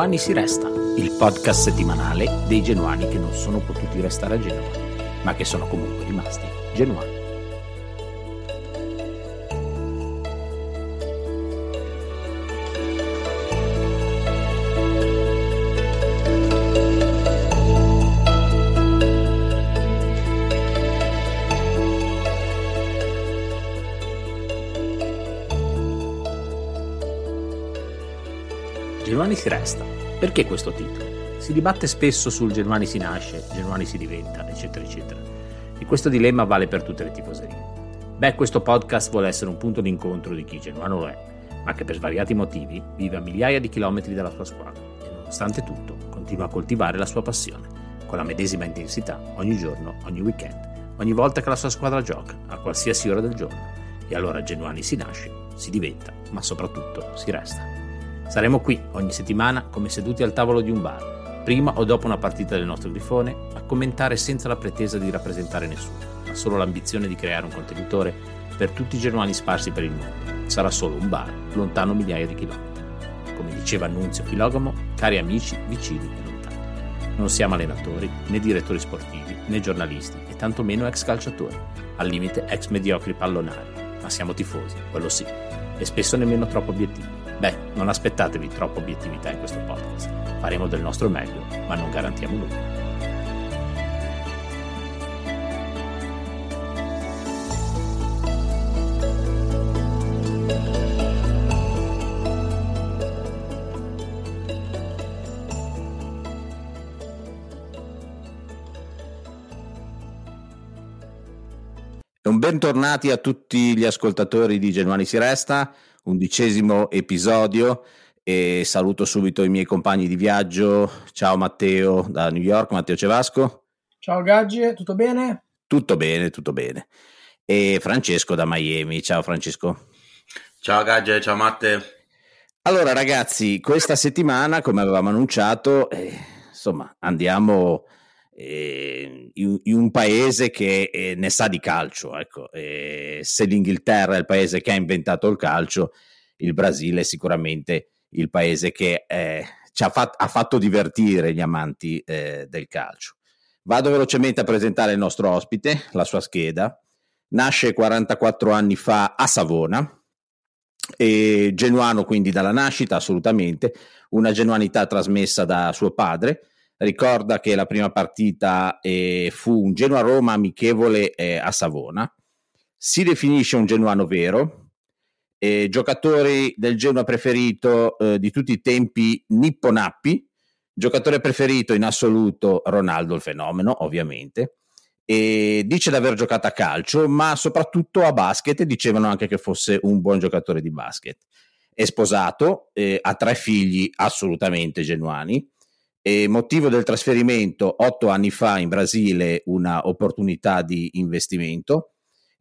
Genuani si resta, il podcast settimanale dei genuani che non sono potuti restare a Genova, ma che sono comunque rimasti genuani. Genuani si resta. Perché questo titolo? Si dibatte spesso sul Genuani si nasce, Genuani si diventa, eccetera, eccetera. E questo dilemma vale per tutte le tifoserie. Beh, questo podcast vuole essere un punto d'incontro di chi genuano lo è, ma che per svariati motivi vive a migliaia di chilometri dalla sua squadra e nonostante tutto continua a coltivare la sua passione, con la medesima intensità, ogni giorno, ogni weekend, ogni volta che la sua squadra gioca, a qualsiasi ora del giorno. E allora Genuani si nasce, si diventa, ma soprattutto si resta. Saremo qui ogni settimana come seduti al tavolo di un bar, prima o dopo una partita del nostro grifone, a commentare senza la pretesa di rappresentare nessuno, ma solo l'ambizione di creare un contenitore per tutti i genuani sparsi per il mondo. Sarà solo un bar, lontano migliaia di chilometri. Come diceva Annunzio Filogamo, cari amici, vicini e lontani. Non siamo allenatori, né direttori sportivi, né giornalisti, e tantomeno ex calciatori, al limite ex mediocri pallonari, ma siamo tifosi, quello sì, e spesso nemmeno troppo obiettivi. Beh, non aspettatevi troppa obiettività in questo podcast. Faremo del nostro meglio, ma non garantiamo nulla. Bentornati a tutti gli ascoltatori di Genuani si resta undicesimo episodio e saluto subito i miei compagni di viaggio. Ciao Matteo da New York, Matteo Cevasco. Ciao Gaggi, tutto bene? Tutto bene, tutto bene. E Francesco da Miami. Ciao Francesco. Ciao Gaggi, ciao Matte. Allora ragazzi, questa settimana, come avevamo annunciato, eh, insomma, andiamo in, in, un paese che eh, ne sa di calcio. Ecco. Eh, se l'Inghilterra è il paese che ha inventato il calcio, il Brasile è sicuramente il paese che eh, ci ha, fat- ha, fatto divertire gli amanti eh, del calcio. Vado velocemente a presentare il nostro ospite, la sua scheda. Nasce 44 anni fa a Savona, e genuano quindi dalla nascita, assolutamente, una genuanità trasmessa da suo padre, ricorda che la prima partita eh, fu un Genoa-Roma amichevole eh, a Savona. Si definisce un genuano vero. Eh, giocatori del Genoa preferito eh, di tutti i tempi, Nippo Nappi. Giocatore preferito in assoluto Ronaldo, il fenomeno, ovviamente. E dice di aver giocato a calcio, ma soprattutto a basket. Dicevano anche che fosse un buon giocatore di basket. È sposato, eh, ha tre figli assolutamente genuani e motivo del trasferimento otto anni fa in Brasile una opportunità di investimento.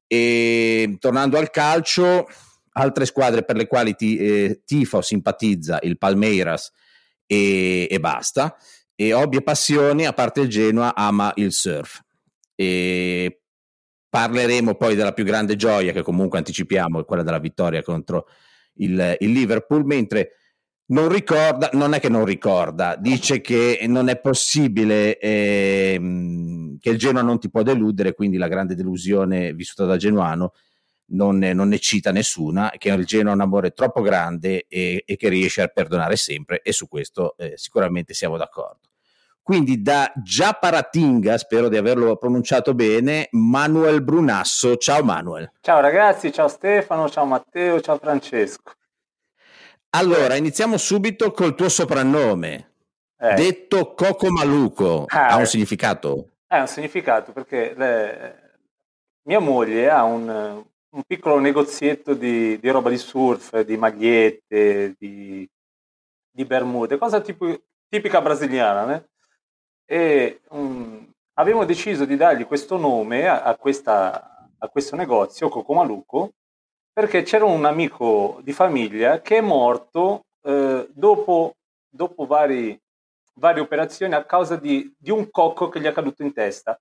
E tornando al calcio altre squadre per le quali ti, eh, tifa o simpatizza il Palmeiras e, e, basta. E hobby e passioni a parte il Genoa ama il surf. E parleremo poi della più grande gioia che comunque anticipiamo è quella della vittoria contro il, il Liverpool mentre non ricorda, non è che non ricorda, dice che non è possibile eh, che il Genoa non ti può deludere, quindi la grande delusione vissuta da Genuano non non ne cita nessuna, che il Genoa ha un amore troppo grande e, e, che riesce a perdonare sempre e su questo eh, sicuramente siamo d'accordo. Quindi da Giaparatinga, spero di averlo pronunciato bene, Manuel Brunasso. Ciao Manuel. Ciao ragazzi, ciao Stefano, ciao Matteo, ciao Francesco. Allora, iniziamo subito col tuo soprannome, eh. detto Coco Maluco. Ah, ha un significato? Ha un significato perché le... mia moglie ha un, un piccolo negozietto di, di, roba di surf, di magliette, di, di bermude, cosa tipo, tipica brasiliana. Né? E um, abbiamo deciso di dargli questo nome a, a, questa, a questo negozio, Coco Maluco, perché c'era un amico di famiglia che è morto eh, dopo, dopo vari, varie operazioni a causa di, di, un cocco che gli è caduto in testa.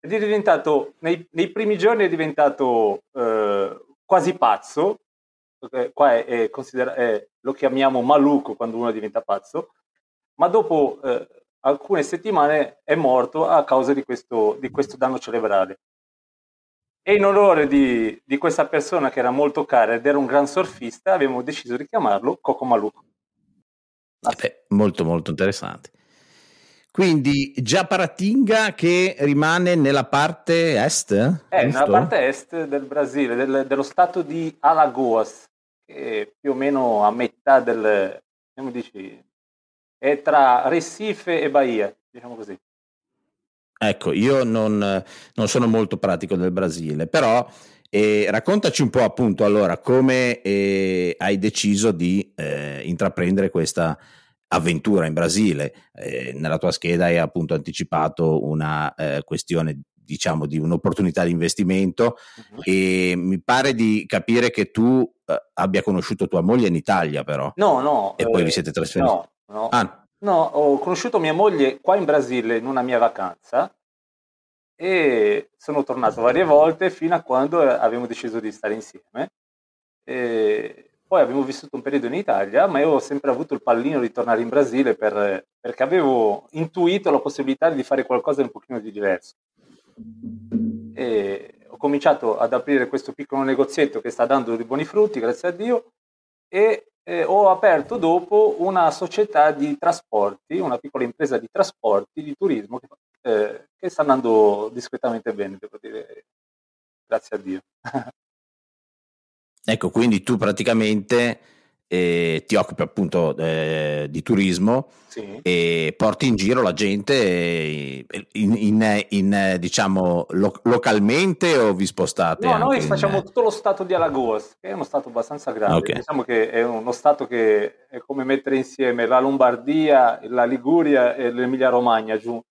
Ed è diventato, nei, nei primi giorni è diventato eh, quasi pazzo, qua è, è è, lo chiamiamo maluco quando uno diventa pazzo, ma dopo eh, alcune settimane è morto a causa di questo, di questo danno cerebrale. E in onore di, di, questa persona che era molto cara ed era un gran surfista, abbiamo deciso di chiamarlo Coco Malù. Eh beh, molto molto interessante. Quindi già Paratinga che rimane nella parte est? Eh, nella parte est del Brasile, del, dello stato di Alagoas, che è più o meno a metà del, come dici, è tra Recife e Bahia, diciamo così. Ecco, io non, non sono molto pratico del Brasile, però eh, raccontaci un po' appunto allora come eh, hai deciso di eh, intraprendere questa avventura in Brasile. Eh, nella tua scheda hai appunto anticipato una eh, questione diciamo di un'opportunità di investimento uh-huh. e mi pare di capire che tu eh, abbia conosciuto tua moglie in Italia però. No, no. E poi vi siete trasferiti. No, no. Ah, No, ho conosciuto mia moglie qua in Brasile in una mia vacanza e sono tornato varie volte fino a quando abbiamo deciso di stare insieme. E poi abbiamo vissuto un periodo in Italia, ma io ho sempre avuto il pallino di tornare in Brasile per, perché avevo intuito la possibilità di fare qualcosa un pochino di diverso. E ho cominciato ad aprire questo piccolo negozietto che sta dando dei buoni frutti, grazie a Dio, e eh, ho aperto dopo una società di trasporti, una piccola impresa di trasporti, di turismo, che, eh, che sta andando discretamente bene, devo dire, grazie a Dio. ecco, quindi tu praticamente eh, ti occupi appunto eh, di turismo sì. e porti in giro la gente eh, in, in, in diciamo lo, localmente o vi spostate? No, noi facciamo tutto lo stato di Alagoas, che è uno stato abbastanza grande. Okay. Diciamo che è uno stato che è come mettere insieme la Lombardia, la Liguria e l'Emilia Romagna giù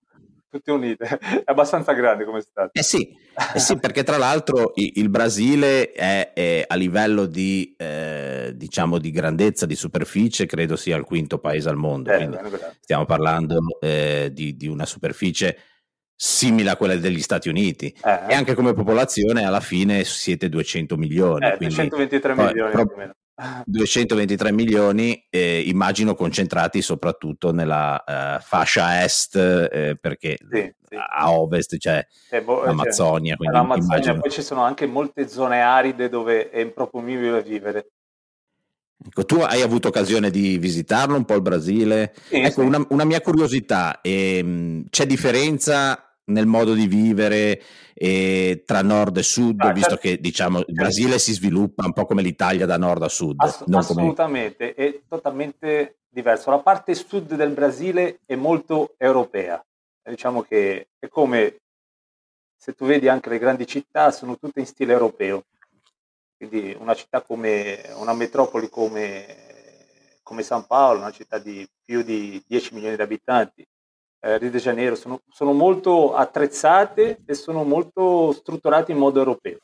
tutte unite. È abbastanza grande come stato. Eh sì, eh sì perché tra l'altro il, il Brasile è, è, a livello di, eh, diciamo di grandezza, di superficie, credo sia il quinto paese al mondo. Eh, stiamo parlando eh, di, di, una superficie simile a quella degli Stati Uniti eh. e anche come popolazione alla fine siete 200 milioni. Eh, quindi, 223 milioni pro- più o meno 223 milioni, eh, immagino concentrati soprattutto nella uh, fascia est, eh, perché sì, sì. a ovest c'è eh, boh, l'Amazzonia. C'è, l'Amazzonia poi ci sono anche molte zone aride dove è improponibile vivere. Ecco, tu hai avuto occasione di visitarlo un po' il Brasile. Sì, ecco, una, una, mia curiosità, ehm, c'è differenza nel modo di vivere eh, tra nord e sud, ah, visto certo. che diciamo il Brasile si sviluppa un po' come l'Italia da nord a sud. Ass- assolutamente, come... è totalmente diverso. La parte sud del Brasile è molto europea, diciamo che è come se tu vedi anche le grandi città sono tutte in stile europeo. Quindi una città come una metropoli come, come San Paolo, una città di più di 10 milioni di abitanti, eh, Rio de Janeiro sono, sono, molto attrezzate e sono molto strutturate in modo europeo.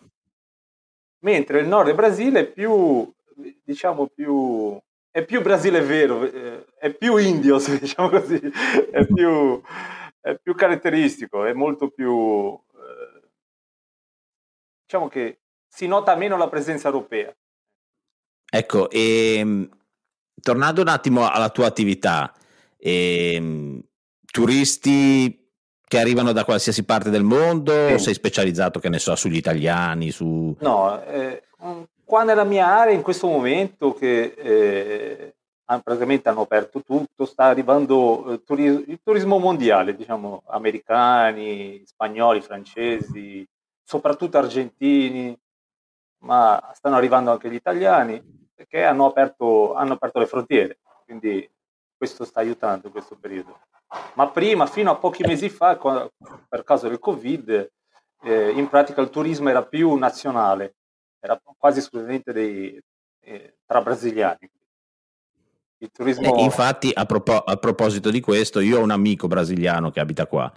Mentre il nord del Brasile è più, diciamo, più, è più Brasile vero, eh, è più indio, diciamo così, è più, è più caratteristico, è molto più, eh, diciamo che si nota meno la presenza europea. Ecco, e, ehm, tornando un attimo alla tua attività, e, ehm, turisti che arrivano da qualsiasi parte del mondo sì. o sei specializzato, che ne so, sugli italiani? Su... No, eh, qua nella mia area in questo momento che eh, praticamente hanno aperto tutto, sta arrivando eh, turis- il turismo mondiale, diciamo, americani, spagnoli, francesi, soprattutto argentini, ma stanno arrivando anche gli italiani perché hanno aperto, hanno aperto le frontiere, quindi questo sta aiutando in questo periodo ma prima, fino a pochi mesi fa, per caso del Covid, eh, in pratica il turismo era più nazionale, era quasi esclusivamente dei, eh, tra brasiliani. Il turismo... Eh, infatti, a, propos- a proposito di questo, io ho un amico brasiliano che abita qua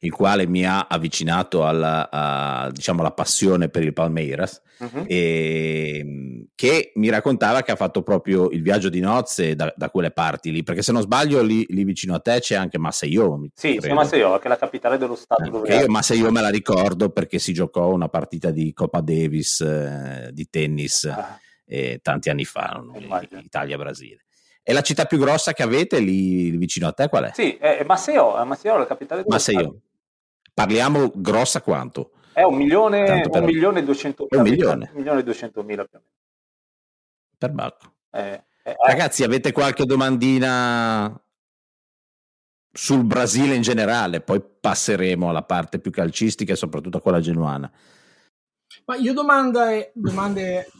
il quale mi ha avvicinato alla, a, diciamo, alla passione per il Palmeiras, uh-huh. e, che mi raccontava che ha fatto proprio il viaggio di nozze da, da quelle parti lì, perché se non sbaglio lì, lì vicino a te c'è anche Maceió. Sì, c'è Maceió, che è la capitale dello stato. Eh, dove io Maceió me la ricordo perché si giocò una partita di Coppa Davis eh, di tennis ah. eh, tanti anni fa, Italia-Brasile. E la città più grossa che avete lì vicino a te qual è? Sì, è Maceo, è Maceo la capitale del Maceo. Parliamo grossa quanto? È un milione, per... un milione e duecentomila. Un milione. Un milione e duecentomila più o meno. Per Bacco. Eh, eh, Ragazzi, avete qualche domandina sul Brasile in generale? Poi passeremo alla parte più calcistica e soprattutto a quella genuana. Ma io domande, domande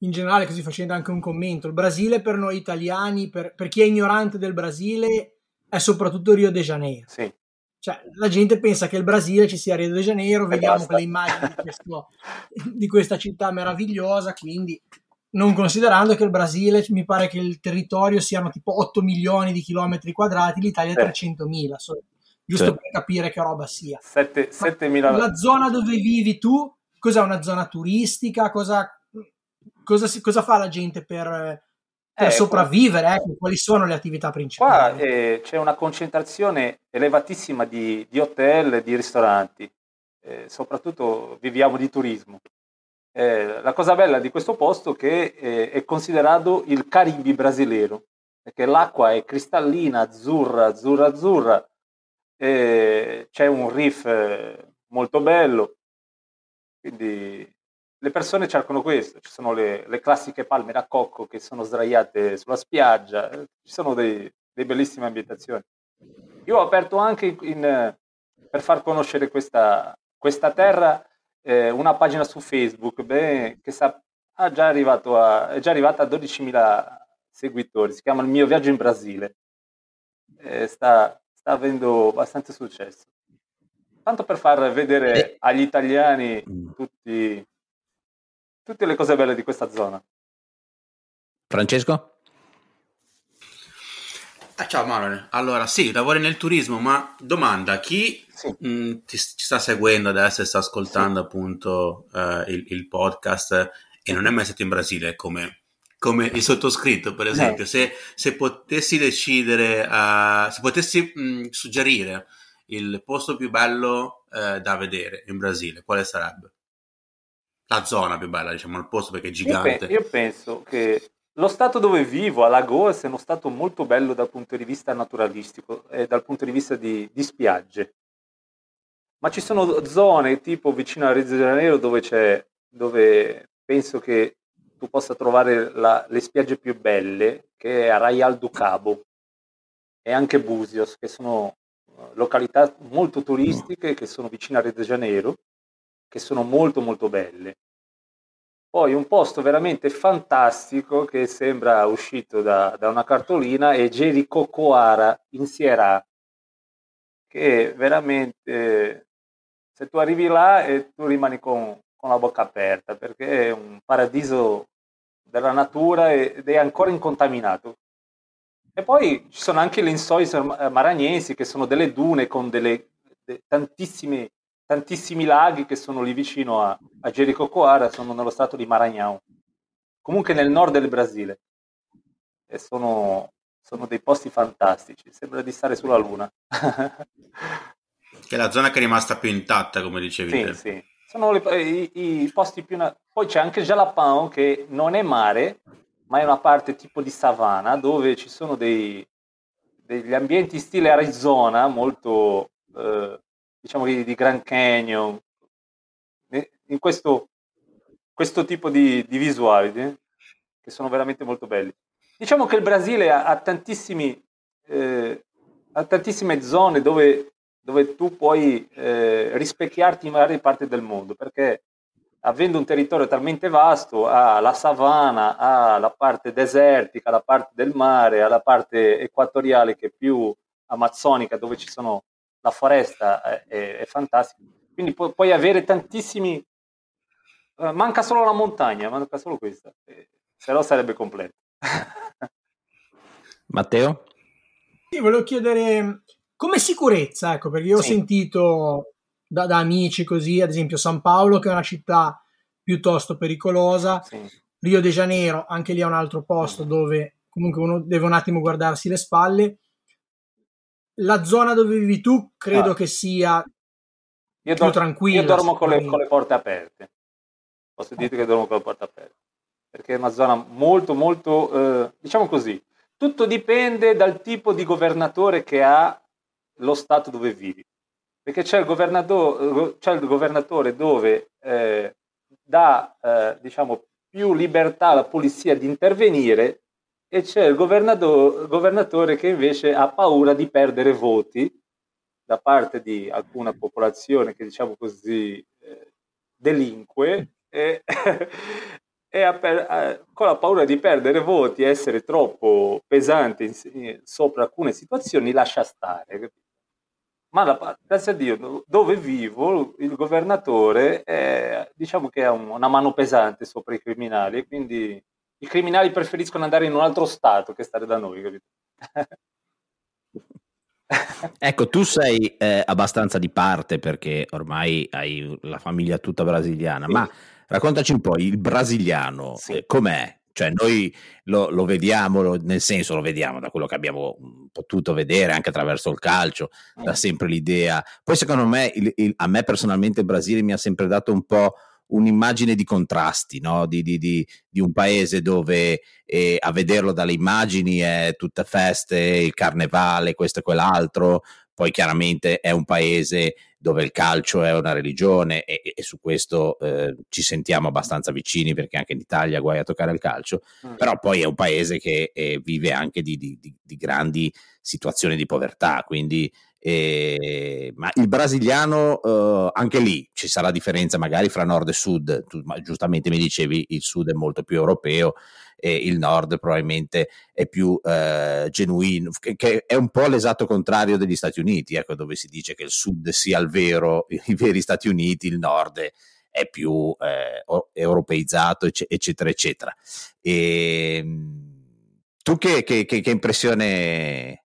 in generale, così facendo anche un commento. Il Brasile per noi italiani, per, per chi è ignorante del Brasile, è soprattutto Rio de Janeiro. Sì. Cioè, la gente pensa che il Brasile ci sia Rio de Janeiro, vediamo quelle immagini di, questo, di questa città meravigliosa, quindi non considerando che il Brasile mi pare che il territorio siano tipo 8 milioni di chilometri quadrati, l'Italia è 300 mila, giusto sì. per capire che roba sia. 7, 7 mila... La zona dove vivi tu, cos'è una zona turistica? Cosa, cosa, cosa fa la gente per, per eh, sopravvivere? Ecco, quali sono le attività principali? Qua eh, c'è una concentrazione elevatissima di, di hotel e di ristoranti, eh, soprattutto viviamo di turismo. Eh, la cosa bella di questo posto è che eh, è considerato il Caribi brasileiro, perché l'acqua è cristallina, azzurra, azzurra, azzurra, c'è un reef eh, molto bello, quindi le persone cercano questo, ci sono le, le, classiche palme da cocco che sono sdraiate sulla spiaggia, eh, ci sono dei, dei bellissime ambientazioni. Io ho aperto anche in, per far conoscere questa, questa terra eh, una pagina su Facebook beh, che sa, già a, è già arrivata a 12.000 seguitori, si chiama Il mio viaggio in Brasile. Eh, sta, sta avendo abbastanza successo. Tanto per far vedere agli italiani mm. tutti, tutte le cose belle di questa zona. Francesco? Ah, ciao Manuel, allora sì, lavori nel turismo, ma domanda, chi sì. mh, mm, ti, ci sta seguendo adesso e sta ascoltando sì. appunto uh, il, il, podcast e non è mai stato in Brasile come, come il sottoscritto per esempio, se, se, potessi decidere, uh, se potessi mh, mm, suggerire il posto più bello uh, da vedere in Brasile, quale sarebbe? La zona più bella, diciamo, il posto perché è gigante. Io, pe- io penso che lo stato dove vivo, Alagoas, è uno stato molto bello dal punto di vista naturalistico e dal punto di vista di, di spiagge. Ma ci sono zone tipo vicino a Rio de Janeiro dove, dove penso che tu possa trovare la, le spiagge più belle, che è Arraial do Cabo e anche Buzios, che sono eh, località molto turistiche che sono vicine a Rio de Janeiro, che sono molto molto belle. Poi un posto veramente fantastico che sembra uscito da, da una cartolina è Jericocoara in Sierra, che veramente se tu arrivi là e tu rimani con, con la bocca aperta perché è un paradiso della natura ed è ancora incontaminato. E poi ci sono anche le insoi maragnesi che sono delle dune con delle, de, tantissime tantissimi laghi che sono lì vicino a, a Jericocoara, sono nello stato di Maranhão, comunque nel nord del Brasile. E sono, sono dei posti fantastici, sembra di stare sulla Luna. che è la zona che è rimasta più intatta, come dicevi. Sì, te. sì. Sono le, i, i, posti più... Na- Poi c'è anche Jalapão, che non è mare, ma è una parte tipo di savana, dove ci sono dei, degli ambienti stile Arizona, molto... Eh, diciamo di, di Grand Canyon, in questo, questo tipo di, di visuali eh, che sono veramente molto belli. Diciamo che il Brasile ha, ha, eh, ha tantissime zone dove, dove tu puoi eh, rispecchiarti in varie parti del mondo, perché avendo un territorio talmente vasto, ha la savana, ha la parte desertica, la parte del mare, ha la parte equatoriale che è più amazzonica, dove ci sono la foresta è, è, è fantastica. Quindi pu- puoi avere tantissimi... Uh, manca solo la montagna, manca solo questa, eh, se no sarebbe completo. Matteo? Sì, volevo chiedere come sicurezza, ecco, perché io sì. ho sentito da, da, amici così, ad esempio San Paolo, che è una città piuttosto pericolosa, sì. Rio de Janeiro, anche lì è un altro posto dove comunque uno deve un attimo guardarsi le spalle la zona dove vivi tu credo no. che sia io più tranquilla. Io dormo con le, con le, porte aperte. Posso dirti che dormo con le porte aperte. Perché è una zona molto, molto, eh, diciamo così, tutto dipende dal tipo di governatore che ha lo Stato dove vivi. Perché c'è il governatore, c'è il governatore dove eh, dà eh, diciamo, più libertà alla polizia di intervenire e c'è il governatore che invece ha paura di perdere voti da parte di alcuna popolazione che diciamo così eh, delinque e, e per, con la paura di perdere voti, essere troppo pesante in, in, sopra alcune situazioni, lascia stare. Ma la, grazie a Dio, dove vivo, il governatore è, diciamo che ha una mano pesante sopra i criminali quindi i criminali preferiscono andare in un altro stato che stare da noi, capito? ecco, tu sei eh, abbastanza di parte perché ormai hai la famiglia tutta brasiliana, sì. ma raccontaci un po' il brasiliano, sì. eh, com'è? Cioè noi lo, lo vediamo, lo, nel senso lo vediamo da quello che abbiamo potuto vedere anche attraverso il calcio, mm. da sempre l'idea. Poi secondo me, il, il, a me personalmente il Brasile mi ha sempre dato un po' un'immagine di contrasti, no? di, di, di, di, un paese dove eh, a vederlo dalle immagini è tutte feste, il carnevale, questo e quell'altro, poi chiaramente è un paese dove il calcio è una religione e, e su questo eh, ci sentiamo abbastanza vicini perché anche in Italia guai a toccare il calcio, mm. però poi è un paese che eh, vive anche di, di, di, grandi situazioni di povertà, quindi eh, ma il brasiliano, eh, anche lì ci sarà differenza magari fra nord e sud. Tu giustamente mi dicevi il sud è molto più europeo e il nord probabilmente è più eh, genuino, che, che, è un po' l'esatto contrario degli Stati Uniti, ecco, dove si dice che il sud sia il vero, i veri Stati Uniti, il nord è più eh, europeizzato, eccetera, eccetera. E, ehm, tu che, che, che impressione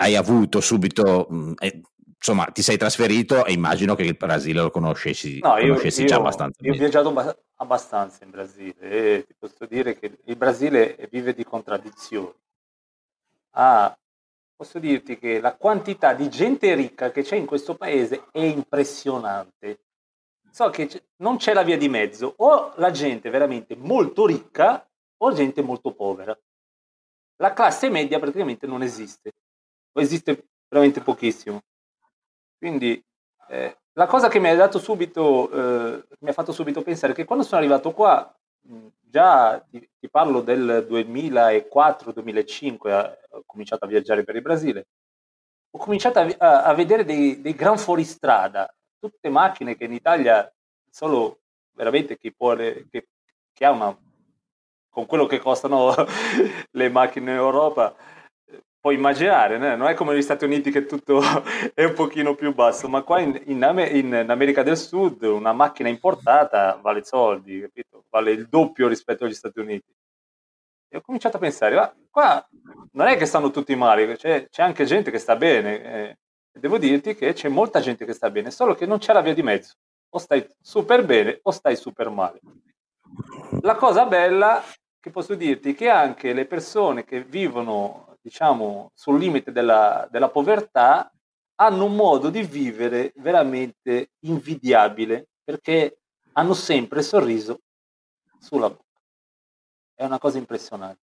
hai avuto subito, mh, mm, eh, insomma, ti sei trasferito e immagino che il Brasile lo conoscessi, no, conoscessi io, già abbastanza. Io ho viaggiato abbastanza in Brasile e ti posso dire che il Brasile vive di contraddizioni. Ah, posso dirti che la quantità di gente ricca che c'è in questo paese è impressionante. So che non c'è la via di mezzo, o la gente veramente molto ricca o gente molto povera. La classe media praticamente non esiste esiste veramente pochissimo. Quindi eh, la cosa che mi ha dato subito, eh, mi ha fatto subito pensare che quando sono arrivato qua, già ti, ti parlo del 2004-2005, ho cominciato a viaggiare per il Brasile, ho cominciato a, a, a vedere dei, dei, gran fuoristrada, tutte macchine che in Italia solo veramente chi, può, che, che una, con quello che costano le macchine in Europa, puoi immaginare, né? non è come negli Stati Uniti che tutto è un pochino più basso, ma qua in, in, in, America del Sud una macchina importata vale soldi, capito? vale il doppio rispetto agli Stati Uniti. E ho cominciato a pensare, ma qua non è che stanno tutti male, c'è, c'è anche gente che sta bene. Eh, devo dirti che c'è molta gente che sta bene, solo che non c'è la via di mezzo. O stai super bene o stai super male. La cosa bella che posso dirti è che anche le persone che vivono diciamo, sul limite della, della povertà, hanno un modo di vivere veramente invidiabile perché hanno sempre il sorriso sulla bocca. È una cosa impressionante.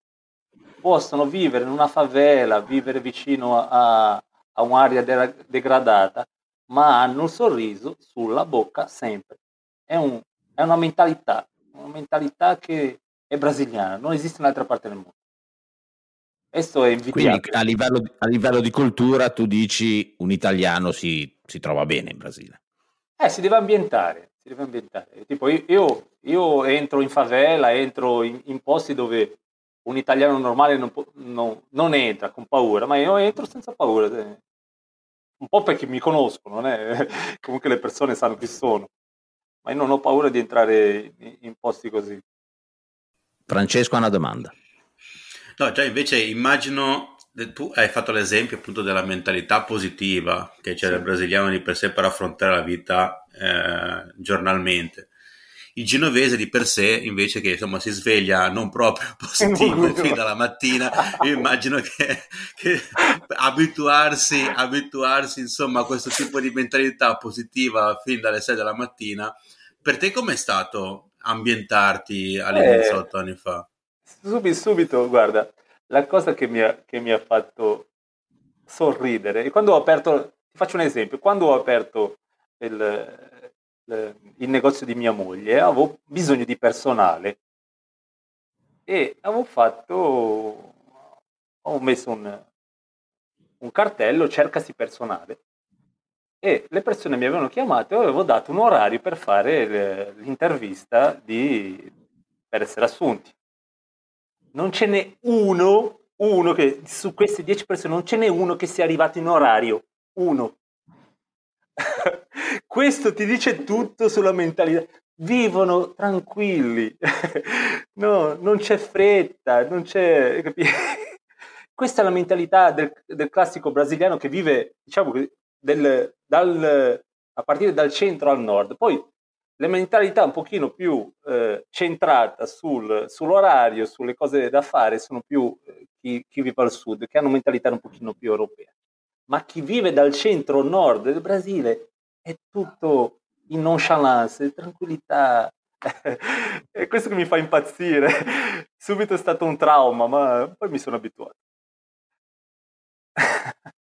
Possono vivere in una favela, vivere vicino a, a un'area de- degradata, ma hanno il sorriso sulla bocca sempre. È, un, è una mentalità, una mentalità che è brasiliana, non esiste in altra parte del mondo. Questo è invidiabile. Quindi a livello, a livello, di cultura tu dici un italiano si, si, trova bene in Brasile. Eh, si deve ambientare. Si deve ambientare. Tipo io, io entro in favela, entro in, in, posti dove un italiano normale non, non, non, entra con paura, ma io entro senza paura. Eh. Un po' perché mi conoscono, comunque le persone sanno chi sono, ma io non ho paura di entrare in posti così. Francesco ha una domanda. No, già invece immagino, tu hai fatto l'esempio appunto della mentalità positiva che c'è sì. brasiliano di per sé per affrontare la vita eh, giornalmente. Il genovese di per sé invece che insomma si sveglia non proprio positivo fin dalla mattina, io immagino che, che abituarsi, abituarsi insomma a questo tipo di mentalità positiva fin dalle 6 della mattina, per te com'è stato ambientarti all'inizio eh, otto anni fa? Subito, subito, guarda, la cosa che mi ha, che mi ha fatto sorridere, quando ho aperto, ti faccio un esempio, quando ho aperto il, il, il negozio di mia moglie, avevo bisogno di personale e avevo fatto, ho messo un, un cartello, cercasi personale e le persone mi avevano chiamato e avevo dato un orario per fare l'intervista di, per essere assunti. Non ce n'è uno, uno che su queste 10 persone non ce n'è uno che sia arrivato in orario. Uno. Questo ti dice tutto sulla mentalità. Vivono tranquilli, no, non c'è fretta, non c'è. Questa è la mentalità del, del classico brasiliano che vive, diciamo, del, dal, a partire dal centro al nord. Poi le mentalità un pochino più eh, centrata sul, sull'orario, sulle cose da fare, sono più eh, chi, chi, vive al sud, che hanno mentalità un pochino più europea. Ma chi vive dal centro-nord del Brasile è tutto in nonchalance, tranquillità. è questo che mi fa impazzire. Subito è stato un trauma, ma poi mi sono abituato.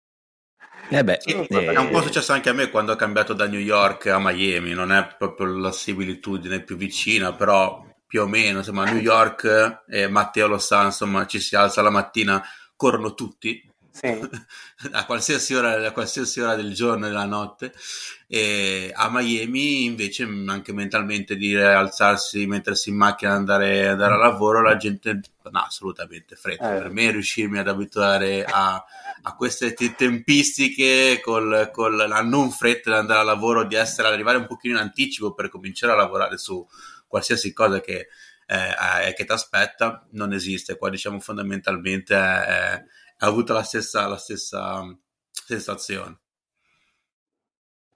Eh beh, sì, eh, è un po' successo anche a me quando ho cambiato da New York a Miami, non è proprio la similitudine più vicina, però più o meno, insomma, New York e Matteo lo sa, insomma, ci si alza la mattina, corrono tutti, sì. a, qualsiasi ora, a qualsiasi ora del giorno e della notte. E a Miami invece anche mentalmente dire alzarsi, mettersi in macchina, andare, andare a lavoro, la gente no, assolutamente fretta. Eh. Per me riuscirmi ad abituare a, a queste tempistiche col, la non fretta di andare a lavoro, di essere arrivare un pochino in anticipo per cominciare a lavorare su qualsiasi cosa che, eh, che ti aspetta, non esiste. Qua diciamo fondamentalmente è, ha avuto la stessa, la stessa mm, sensazione.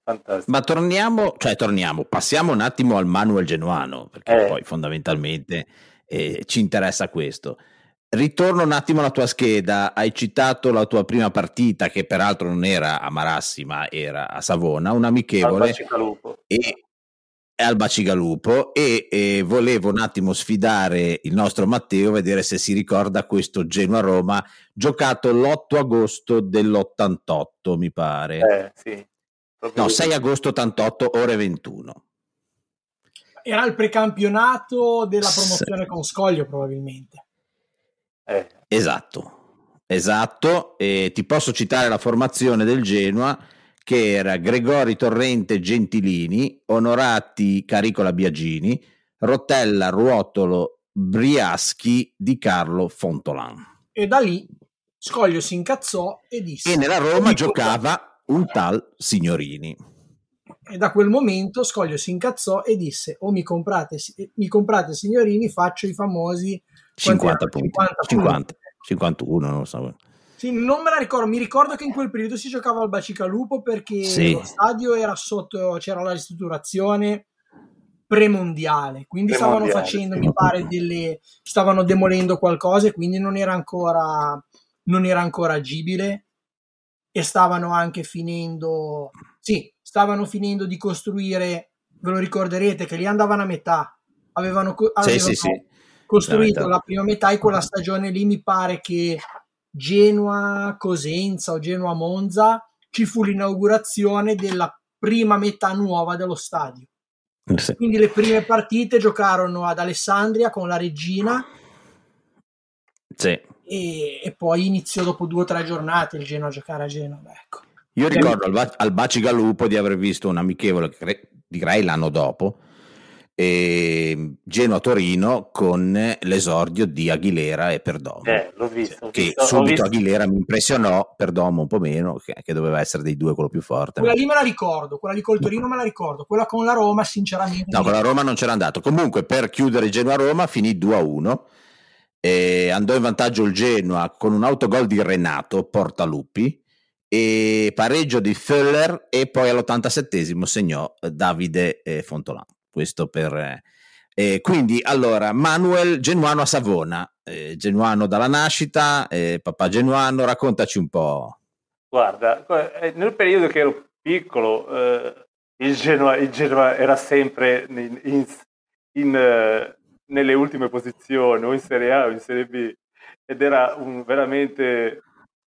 Fantastico. Ma torniamo, cioè torniamo, passiamo un attimo al manual genuano, perché eh. poi fondamentalmente eh, ci interessa questo. Ritorno un attimo alla tua scheda, hai citato la tua prima partita che peraltro non era a Marassi ma era a Savona, un amichevole e al Bacigalupo e, e, volevo un attimo sfidare il nostro Matteo, vedere se si ricorda questo Genoa-Roma giocato l'8 agosto dell'88, mi pare. Eh, sì. No, 6 agosto 88, ore 21. Era il precampionato della promozione S- con Scoglio, probabilmente. Eh. Esatto, esatto. E ti posso citare la formazione del Genoa che era Gregori Torrente Gentilini, Onorati Caricola Biagini, Rotella Ruotolo Briaschi di Carlo Fontolan. E da lì Scoglio si incazzò e disse... E nella Roma giocava un tal Signorini. E da quel momento Scoglio si incazzò e disse o mi comprate, mi comprate Signorini, faccio i famosi 50 punti. 50, 50, 51, non lo so. Sì, non me la ricordo, mi ricordo che in quel periodo si giocava al Bacicalupo perché sì. lo stadio era sotto, c'era la ristrutturazione premondiale, quindi stavano facendo, mi pare, delle, stavano demolendo qualcosa e quindi non era ancora, non era ancora agibile. E stavano anche finendo, sì, stavano finendo di costruire, ve lo ricorderete, che lì andavano a metà, avevano, avevano sì, sì, costruito la prima metà e quella stagione lì mi pare che Genoa Cosenza o Genoa Monza ci fu l'inaugurazione della prima metà nuova dello stadio. Sì. Quindi le prime partite giocarono ad Alessandria con la Regina. Sì. E, e, poi iniziò dopo due o tre giornate il Genoa a giocare a Genova. Ecco. Io ricordo al, al Baci Galupo di aver visto un amichevole, direi l'anno dopo, e Genoa-Torino con l'esordio di Aguilera e Perdomo. Eh, l'ho visto. che visto, subito visto. Aguilera mi impressionò, Perdomo un po' meno, che, che, doveva essere dei due quello più forte. Quella lì me la ricordo, quella lì col Torino me la ricordo, quella con la Roma sinceramente... No, con la Roma non c'era andato. Comunque per chiudere Genoa-Roma finì 2-1. E andò in vantaggio il Genoa con un autogol di Renato Portaluppi e pareggio di Föller e poi all'87 segnò Davide Fontolan questo per... Eh, quindi allora Manuel Genuano a Savona, eh, genuano dalla nascita, eh, papà genuano, raccontaci un po'. Guarda, eh, nel periodo che ero piccolo eh, il Genoa, il, Genoa, era sempre in, in, in, nelle ultime posizioni, o in Serie A o in Serie B. ed era un, veramente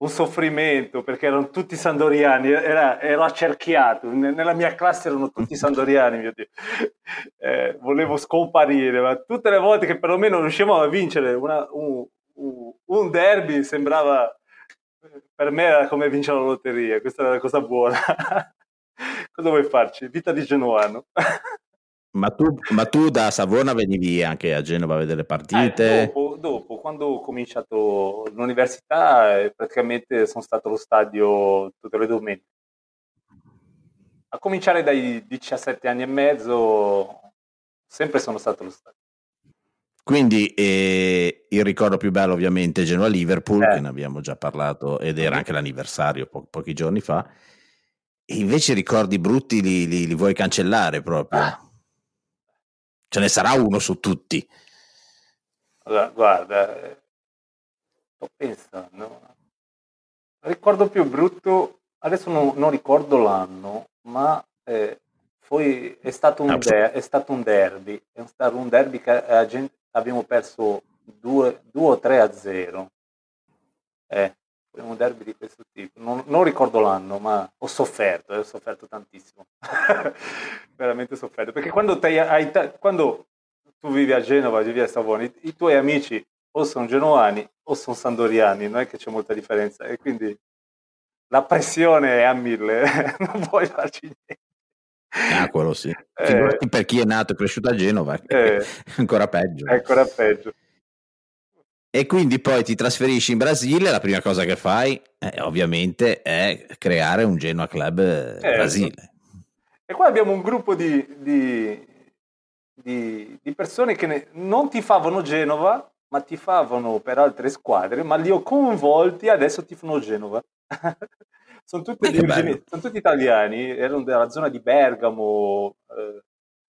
un soffrimento perché erano tutti sandoriani, era, ero accerchiato, nella mia classe erano tutti sandoriani, mio Dio. Eh, volevo scomparire, ma tutte le volte che perlomeno riuscivamo a vincere una, un, un, derby sembrava, per me era come vincere la lotteria, questa era la cosa buona. Cosa vuoi farci? Vita di genuano. Ma tu, ma tu, da Savona venivi anche a Genova a vedere le partite? Eh, dopo, dopo, quando ho cominciato l'università, eh, praticamente sono stato allo stadio tutte le domeniche. A cominciare dai 17 anni e mezzo, sempre sono stato allo stadio. Quindi eh, il ricordo più bello ovviamente è Genoa-Liverpool, eh. che ne abbiamo già parlato, ed era anche l'anniversario po- pochi giorni fa. E invece i ricordi brutti li, li, li vuoi cancellare proprio? Ah Ce ne sarà uno su tutti. Allora, guarda, eh, sto pensando. Ricordo più brutto, adesso non, non ricordo l'anno, ma eh, poi è stato, un der- è stato un derby, è stato un derby che gente, abbiamo perso 2 o 3 a 0. Eh, un derby di questo tipo. Non, non, ricordo l'anno, ma ho sofferto, eh, ho sofferto tantissimo. Veramente sofferto. Perché quando, hai, quando, tu vivi a Genova, vivi a Savona, i, i, tuoi amici o sono genuani o sono sandoriani, non è che c'è molta differenza. E quindi la pressione è a mille, non puoi farci niente. Ah, quello sì. Eh, per chi è nato e cresciuto a Genova eh, è ancora peggio. È ancora peggio. E quindi poi ti trasferisci in Brasile, la prima cosa che fai eh, ovviamente è creare un Genoa Club eh, Brasile. E qua abbiamo un gruppo di, di, di, di persone che ne, non ti favano Genova, ma ti favano per altre squadre, ma li ho coinvolti e adesso ti fanno Genova. sono, tutti origini, sono, tutti italiani, erano della zona di Bergamo, eh,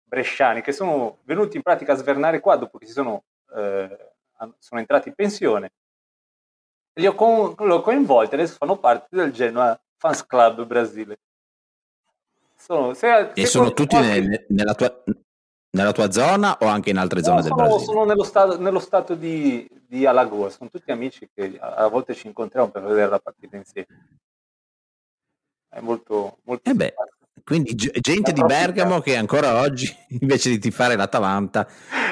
bresciani, che sono venuti in pratica a svernare qua dopo che si sono... Eh, sono entrati in pensione. Li ho, co- ho coinvolti, adesso fanno parte del Genoa Fans Club Brasile. Sono, se, e se sono tutti qualche... nel, nella, tua, nella, tua, zona o anche in altre no, zone sono, del Brasile? Sono nello stato, nello stato di, di, Alagoas, sono tutti amici che a, a volte ci incontriamo per vedere la partita insieme. È molto, molto eh beh, quindi gente di Bergamo che ancora oggi, invece di tifare l'Atalanta,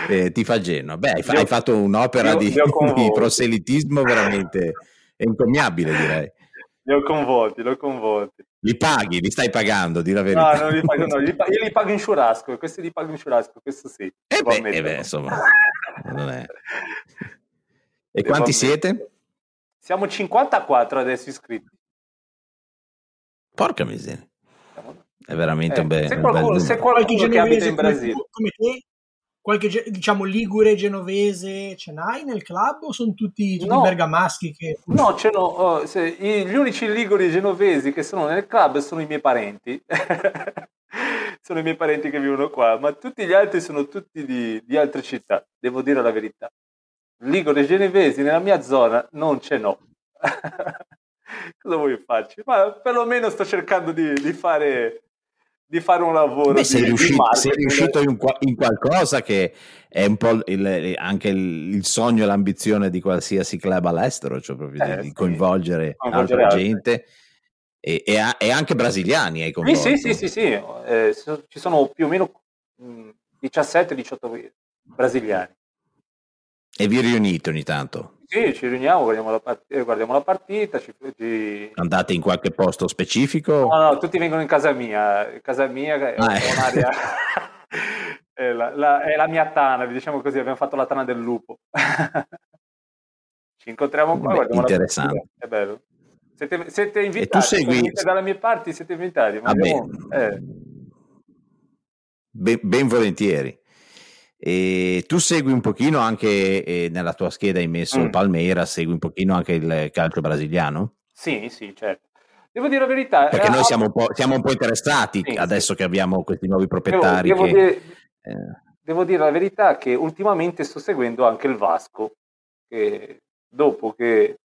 eh, ti fa Genoa. Beh, hai, io, hai fatto un'opera io, di, io di, proselitismo veramente encomiabile, direi. Li ho convolti, li ho convolti. Li paghi, li stai pagando, di la verità. No, non li pago, no, li pago, io li pago in churrasco, questi li pago in churrasco, questo sì. E eh beh, eh beh, insomma, non è... E devo quanti ammettere. siete? Siamo 54 adesso iscritti. Porca miseria. È veramente eh, un, be- se qualcuno, bel se qualcuno che abita in Brasile. Come te, qualche diciamo ligure genovese ce n'hai nel club o sono tutti, tutti no. bergamaschi che... no ce n'ho oh, se, gli unici liguri genovesi che sono nel club sono i miei parenti. Sono i miei parenti che vivono qua ma tutti gli altri sono tutti di, di altre città devo dire la verità. Liguri genovesi nella mia zona non ce n'ho. Cosa vuoi farci? Ma perlomeno sto cercando di, di fare di fare un lavoro. Beh, sei, di, riuscito, di sei riuscito in, in, qualcosa che è un po' il, anche il, il, sogno e l'ambizione di qualsiasi club all'estero, cioè proprio eh, di, sì. coinvolgere, coinvolgere altra gente e, e, e, anche brasiliani hai coinvolto. Sì, sì, sì, sì, sì. Eh, ci sono più o meno 17-18 brasiliani. E vi riunite ogni tanto? Sì, ci riuniamo, guardiamo la, part- eh, guardiamo la partita. Ci, ci... Andate in qualche posto specifico? No, no, tutti vengono in casa mia. Casa mia è, ah, eh. un'area... è, la, la, è la mia tana, diciamo così, abbiamo fatto la tana del lupo. ci incontriamo qua. Beh, interessante. È bello. Siete, siete invitati, e tu segui... dalle mie parti, siete invitati. Ma abbiamo, eh. ben, ben volentieri. E tu segui un pochino anche eh, nella tua scheda hai messo mm. Palmeira, segui un pochino anche il calcio brasiliano? Sì, sì, certo. Devo dire la verità. Perché eh, noi siamo un po', siamo un po interessati sì, adesso sì. che abbiamo questi nuovi proprietari. Devo, che, devo, dire, eh. devo, dire, la verità che ultimamente sto seguendo anche il Vasco, che dopo che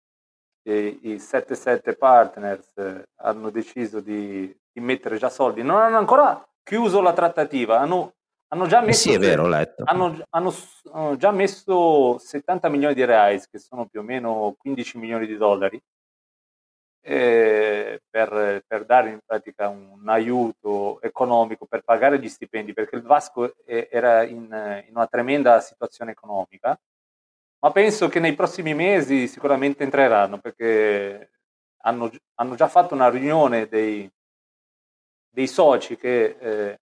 eh, i 7-7 partners eh, hanno deciso di, di mettere già soldi, non hanno ancora chiuso la trattativa, hanno hanno già messo, sì, è vero, letto. Hanno, hanno, hanno, già messo 70 milioni di reais, che sono più o meno 15 milioni di dollari, eh, per, per, dare in pratica un aiuto economico per pagare gli stipendi, perché il Vasco era in, in una tremenda situazione economica, ma penso che nei prossimi mesi sicuramente entreranno, perché hanno, hanno già fatto una riunione dei, dei soci che, eh,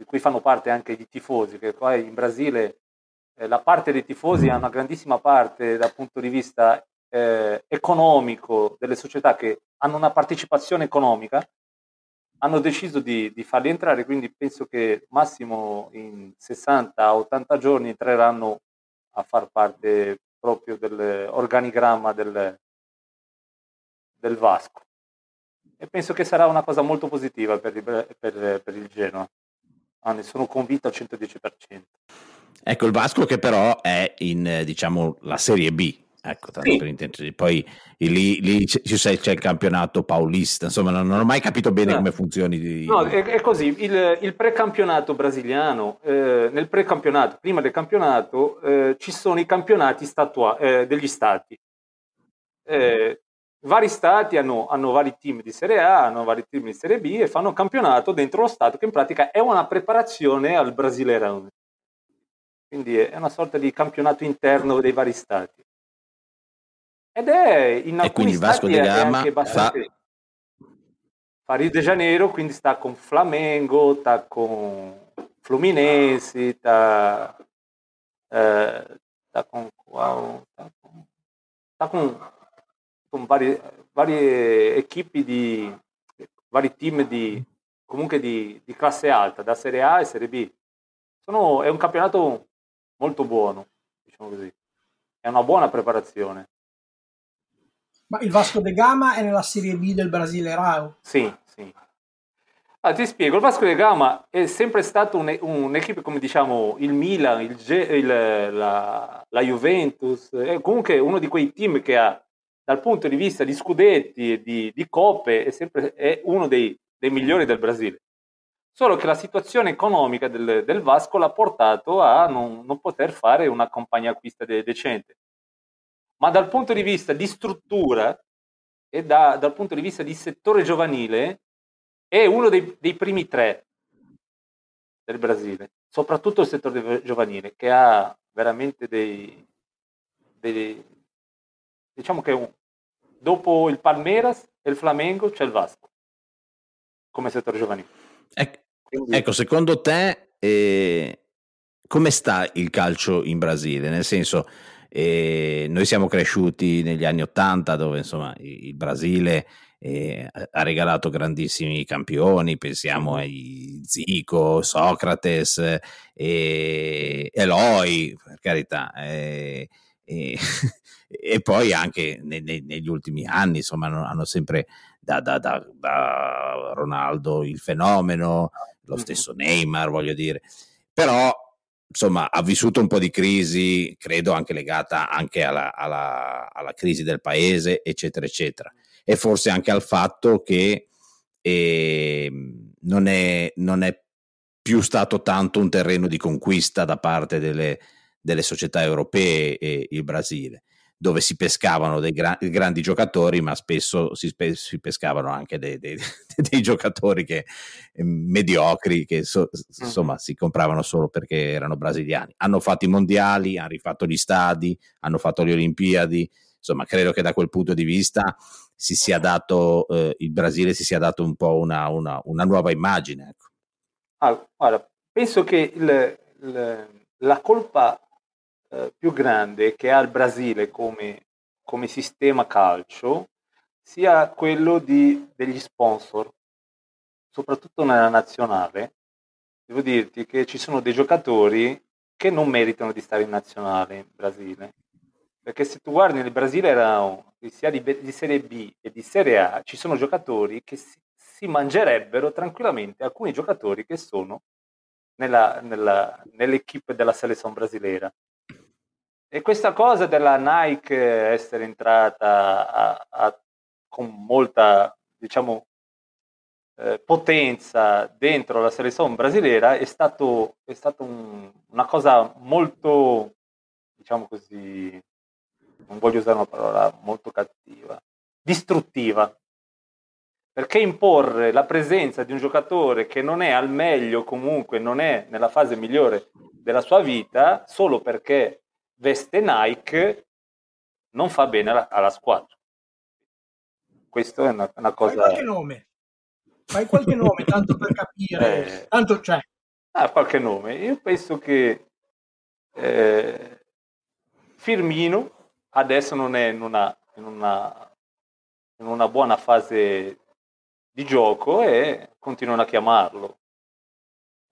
di cui fanno parte anche i tifosi, che qua in Brasile eh, la parte dei tifosi ha una grandissima parte dal punto di vista eh, economico delle società che hanno una partecipazione economica, hanno deciso di, di, farli entrare, quindi penso che massimo in 60-80 giorni entreranno a far parte proprio dell'organigramma del, del Vasco. E penso che sarà una cosa molto positiva per, per, per il Genoa. Ah, ne sono convinto al 110%. Ecco, il Vasco che però è in, diciamo, la Serie B, Ecco, tanto sì. per intenderci. Poi lì, lì c'è, c'è, il campionato paulista, insomma, non, non ho mai capito bene no. come funzioni. Di... No, è, è così. Il, il, precampionato brasiliano, eh, nel precampionato, prima del campionato, eh, ci sono i campionati statua- eh, degli stati. Eh, vari stati hanno, hanno, vari team di Serie A, hanno vari team di Serie B e fanno un campionato dentro lo Stato che in pratica è una preparazione al Brasileirão. Quindi è una sorta di campionato interno dei vari stati. Ed è in e quindi Vasco da Gama fa... fa Rio de Janeiro, quindi sta con Flamengo, sta con Fluminense, sta, eh, sta con, wow, sta con, sta con, con varie, varie equipe di vari team di comunque di, di, classe alta, da Serie A e Serie B. Sono, è un campionato molto buono, diciamo così. È una buona preparazione. Ma il Vasco de Gama è nella Serie B del Brasile Rao? Sì, sì. Ah, ti spiego, il Vasco de Gama è sempre stato un, un'equipe come diciamo il Milan, il, il, la, la, Juventus, è comunque uno di quei team che ha dal punto di vista di scudetti e di, di coppe è, sempre, è uno dei, dei, migliori del Brasile. Solo che la situazione economica del, del Vasco l'ha portato a non, non poter fare una compagnia acquista de, decente ma dal punto di vista di struttura e da, dal punto di vista di settore giovanile è uno dei, dei primi tre del Brasile, soprattutto il settore giovanile, che ha veramente dei, dei diciamo che un, dopo il Palmeiras e il Flamengo c'è il Vasco come settore giovanile. Ecco, Quindi, ecco secondo te eh, come sta il calcio in Brasile? Nel senso, e noi siamo cresciuti negli anni Ottanta dove insomma il Brasile eh, ha regalato grandissimi campioni, pensiamo ai Zico, Socrates, eh, Eloi, per carità, eh, e poi anche ne, ne, negli ultimi anni insomma hanno, hanno sempre da, da, da, da, Ronaldo il fenomeno, lo stesso Neymar voglio dire, però insomma, ha vissuto un po' di crisi, credo anche legata anche alla, alla, alla crisi del paese, eccetera, eccetera. E forse anche al fatto che eh, non, è, non, è, più stato tanto un terreno di conquista da parte delle, delle società europee eh, il Brasile dove si pescavano dei gra- grandi giocatori, ma spesso si, spe- si pescavano anche dei, dei, dei giocatori che, eh, mediocri che so- insomma si compravano solo perché erano brasiliani. Hanno fatto i mondiali, hanno rifatto gli stadi, hanno fatto le Olimpiadi. Insomma, credo che da quel punto di vista si sia dato, eh, il Brasile si sia dato un po' una, una, una nuova immagine. Ecco. Ah, guarda, penso che il, il, la colpa eh, più grande che ha il Brasile come, come sistema calcio sia quello di, degli sponsor, soprattutto nella nazionale. Devo dirti che ci sono dei giocatori che non meritano di stare in nazionale in Brasile. Perché se tu guardi nel Brasile erano, sia di, di, Serie B e di Serie A, ci sono giocatori che si, si mangerebbero tranquillamente alcuni giocatori che sono nella, nella, nell'equipe della selezione brasiliera. E questa cosa della Nike essere entrata a, a, con molta, diciamo, eh, potenza dentro la selezione brasiliera è stato un, una cosa molto, diciamo così, non voglio usare una parola molto cattiva, distruttiva. Perché imporre la presenza di un giocatore che non è al meglio, comunque non è nella fase migliore della sua vita, solo perché veste Nike, non fa bene alla, alla squadra. Questo è una, una cosa... Fai qualche nome. Fai qualche nome, tanto per capire. Eh, tanto c'è. Ah, qualche nome. Io penso che eh, Firmino adesso non è in una, in, una, in una buona fase di gioco e continuano a chiamarlo.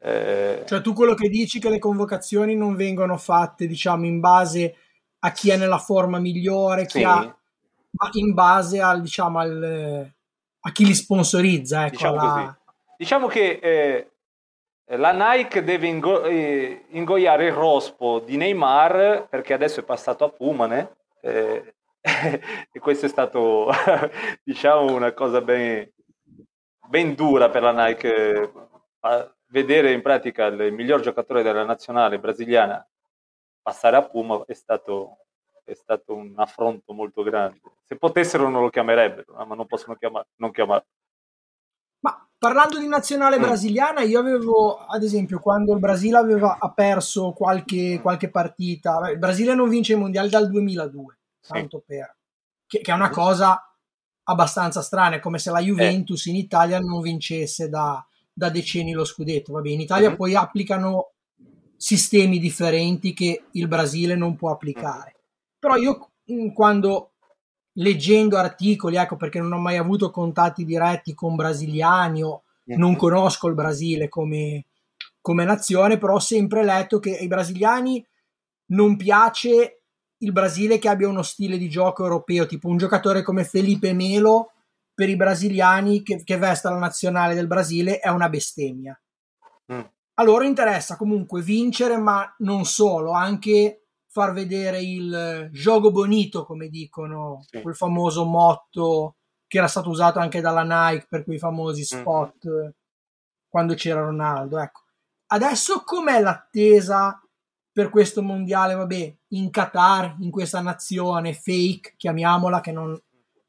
Eh, cioè tu quello che dici che le convocazioni non vengono fatte diciamo in base a chi è nella forma migliore, chi sì. ha, ma in base al, diciamo, al, a chi li sponsorizza. Ecco, diciamo, la... diciamo che eh, la Nike deve ingo- eh, ingoiare il rospo di Neymar perché adesso è passato a Pumane eh, e questo è stato diciamo una cosa ben, ben dura per la Nike vedere in pratica il miglior giocatore della nazionale brasiliana passare a Puma è stato, è stato un affronto molto grande. Se potessero non lo chiamerebbero, ma non possono chiamar- non chiamarlo. Ma parlando di nazionale mm. brasiliana, io avevo, ad esempio, quando il Brasile aveva, perso qualche, qualche partita, il Brasile non vince i mondiali dal 2002, sì. tanto per, che, che, è una cosa abbastanza strana, è come se la Juventus eh. in Italia non vincesse da, da decenni lo scudetto. Vabbè, in Italia uh-huh. poi applicano sistemi differenti che il Brasile non può applicare. Però io mm, quando leggendo articoli, ecco perché non ho mai avuto contatti diretti con brasiliani o non conosco il Brasile come, come nazione, però ho sempre letto che ai brasiliani non piace il Brasile che abbia uno stile di gioco europeo, tipo un giocatore come Felipe Melo per i brasiliani che, che vesta la nazionale del Brasile è una bestemmia. Mm. A loro interessa comunque vincere, ma non solo, anche far vedere il gioco bonito, come dicono, sì. quel famoso motto che era stato usato anche dalla Nike per quei famosi mm. spot mm. quando c'era Ronaldo. Ecco. Adesso com'è l'attesa per questo mondiale, vabbè, in Qatar, in questa nazione fake, chiamiamola, che non,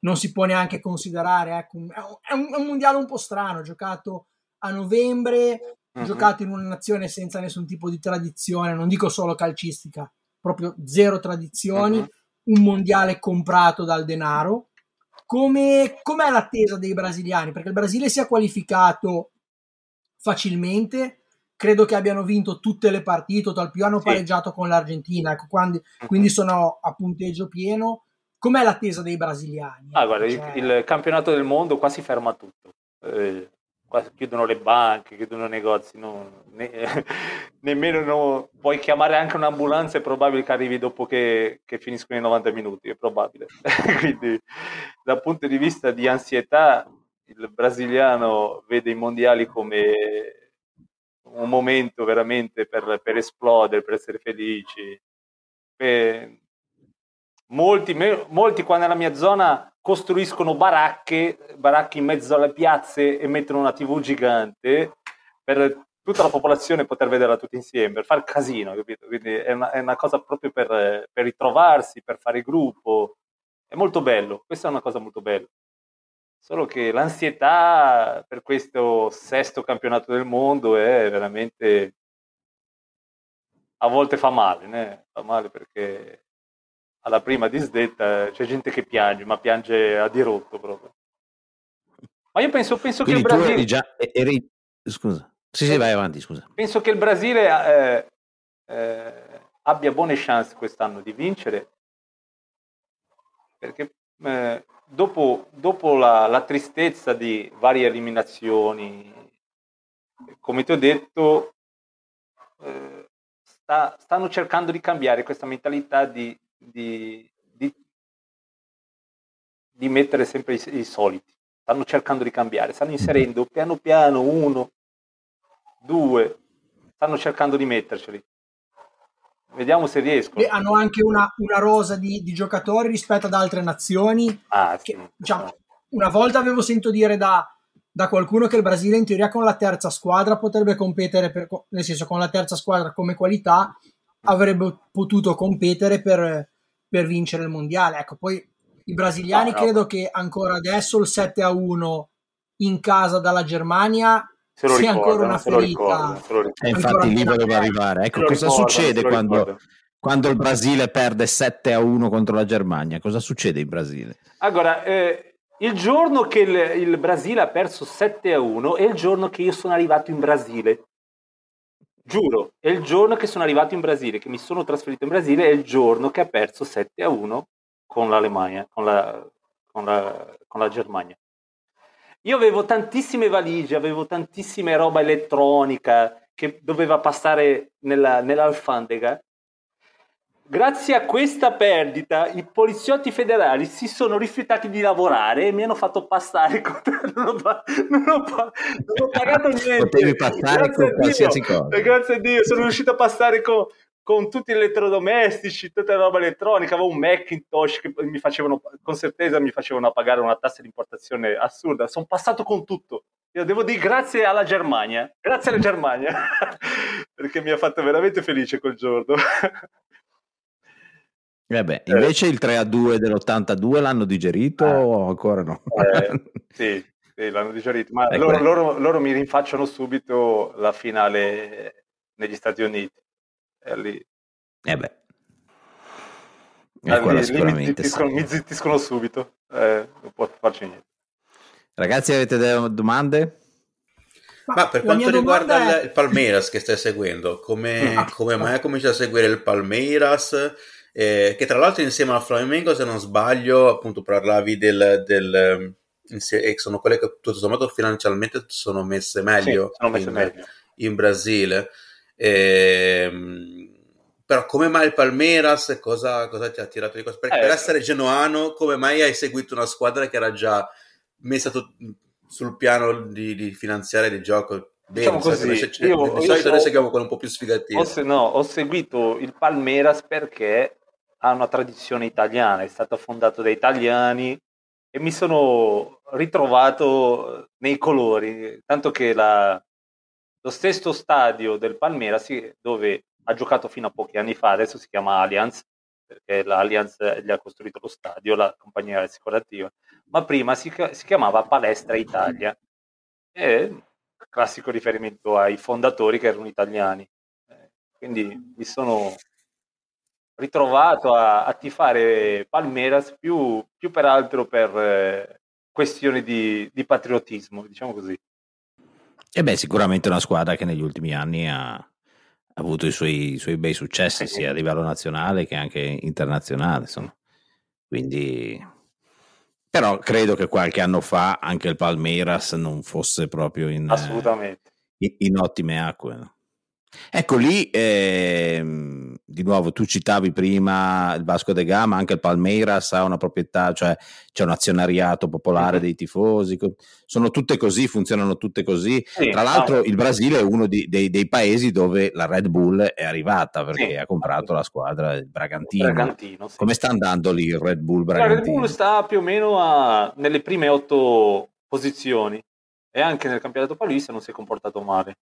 non si può neanche considerare. Ecco, è, un, è un mondiale un po' strano, giocato a novembre, mm-hmm. giocato in una nazione senza nessun tipo di tradizione, non dico solo calcistica, proprio zero tradizioni, mm-hmm. un mondiale comprato dal denaro. Come, com'è l'attesa dei brasiliani? Perché il Brasile si è qualificato facilmente, credo che abbiano vinto tutte le partite, tal più hanno sì. pareggiato con l'Argentina, ecco, quando, mm-hmm. quindi sono a punteggio pieno Com'è l'attesa dei brasiliani? Ah, guarda, cioè... il, il, campionato del mondo qua si ferma tutto. Eh, qua chiudono le banche, chiudono i negozi, no, ne, nemmeno no, puoi chiamare anche un'ambulanza, è probabile che arrivi dopo che, che finiscono i 90 minuti, è probabile. Quindi dal punto di vista di ansietà, il brasiliano vede i mondiali come un momento veramente per, per esplodere, per essere felici. Per, Molti, me, molti qua nella mia zona costruiscono baracche, baracche in mezzo alle piazze e mettono una tv gigante per tutta la popolazione poter vederla tutti insieme, per far casino, capito? Quindi è una, è una cosa proprio per, per, ritrovarsi, per fare gruppo. È molto bello, questa è una cosa molto bella. Solo che l'ansietà per questo sesto campionato del mondo è veramente... a volte fa male, né? fa male perché alla prima disdetta c'è gente che piange, ma piange a dirotto proprio. Ma io penso, penso che il Brasile... Eri già, eri... Scusa. Sì, sì, vai avanti, scusa. Penso che il Brasile eh, eh, abbia buone chance quest'anno di vincere, perché eh, dopo, dopo la, la, tristezza di varie eliminazioni, come ti ho detto, eh, sta, stanno cercando di cambiare questa mentalità di di, di, di mettere sempre i, i, soliti. Stanno cercando di cambiare, stanno inserendo piano piano uno, due, stanno cercando di metterceli. Vediamo se riescono. E hanno anche una, una rosa di, di, giocatori rispetto ad altre nazioni. Ah, che, sì. diciamo, una volta avevo sentito dire da, da qualcuno che il Brasile in teoria con la terza squadra potrebbe competere, per, nel senso con la terza squadra come qualità avrebbe potuto competere per, per vincere il mondiale. Ecco, poi i brasiliani no, no. credo che ancora adesso il 7 a 1 in casa dalla Germania sia ricorda, ancora una ferita. E infatti lì voleva arrivare. Ecco, cosa ricorda, succede quando, quando, il Brasile perde 7 a 1 contro la Germania? Cosa succede in Brasile? Allora, eh, il giorno che il, il, Brasile ha perso 7 a 1 è il giorno che io sono arrivato in Brasile. Giuro, è il giorno che sono arrivato in Brasile, che mi sono trasferito in Brasile, è il giorno che ha perso 7 a 1 con l'Alemagna, con la, con la, con la Germania. Io avevo tantissime valigie, avevo tantissime roba elettronica che doveva passare nella, nell'alfandega. Grazie a questa perdita, i poliziotti federali si sono rifiutati di lavorare e mi hanno fatto passare. Non, ho, non, ho, non ho pagato niente. Potevi passare grazie con qualsiasi Dio, cosa. Grazie a Dio, sono riuscito a passare con, con tutti gli elettrodomestici, tutta la roba elettronica, avevo un Macintosh che mi facevano, con certezza mi facevano pagare una tassa di importazione assurda. Sono passato con tutto. Io devo dire grazie alla Germania, grazie alla Germania, perché mi ha fatto veramente felice quel giorno. Eh beh, invece eh. il 3 a 2 dell'82 l'hanno digerito eh. o ancora no? Eh, sì, sì, l'hanno digerito, ma ecco. loro, loro, loro mi rinfacciano subito la finale negli Stati Uniti e lì... Eh beh. Eh, lì, lì mi, zittiscono, mi, zittiscono, subito, eh, non può farci niente. Ragazzi, avete delle domande? Ma, per quanto riguarda è... il Palmeiras che stai seguendo, come, ah, come mai hai cominciato a seguire il Palmeiras? Eh, che tra l'altro insieme al Flamengo, se non sbaglio, appunto parlavi del, del eh, sono quelle che tutto sommato finanziariamente sono messe meglio, sì, sono messe in, meglio. in Brasile. Eh, però come mai il Palmeiras? Cosa, cosa ti ha tirato di questo? Perché eh, per essere genoano, come mai hai seguito una squadra che era già messa tu, sul piano di, di finanziare di gioco? Bene, diciamo così, solito, io, di solito noi seguiamo quello un po' più sfigatino. Ho, no, ho seguito il Palmeiras perché ha una tradizione italiana, è stato fondato da italiani e mi sono ritrovato nei colori, tanto che la, lo stesso stadio del Palmeiras dove ha giocato fino a pochi anni fa, adesso si chiama Allianz, perché l'Allianz gli ha costruito lo stadio, la compagnia assicurativa, ma prima si, si chiamava Palestra Italia, è classico riferimento ai fondatori che erano italiani. Eh, quindi mi sono ritrovato a, a tifare Palmeiras più, più peraltro per eh, questioni di, di patriottismo, diciamo così. E beh, sicuramente una squadra che negli ultimi anni ha, avuto i suoi, i suoi, bei successi sia a livello nazionale che anche internazionale. Insomma. Quindi, però credo che qualche anno fa anche il Palmeiras non fosse proprio in, in, in ottime acque. No? Ecco lì, ehm, di nuovo, tu citavi prima il Vasco de Gama, anche il Palmeiras ha una proprietà, cioè c'è un azionariato popolare dei tifosi, sono tutte così, funzionano tutte così. Sì, Tra l'altro no. il Brasile è uno di, dei, dei, paesi dove la Red Bull è arrivata perché sì, ha comprato la squadra del Bragantino. Bragantino sì. Come sta andando lì il Red Bull Bragantino? La Red Bull sta più o meno a, nelle prime otto posizioni e anche nel campionato paulista non si è comportato male.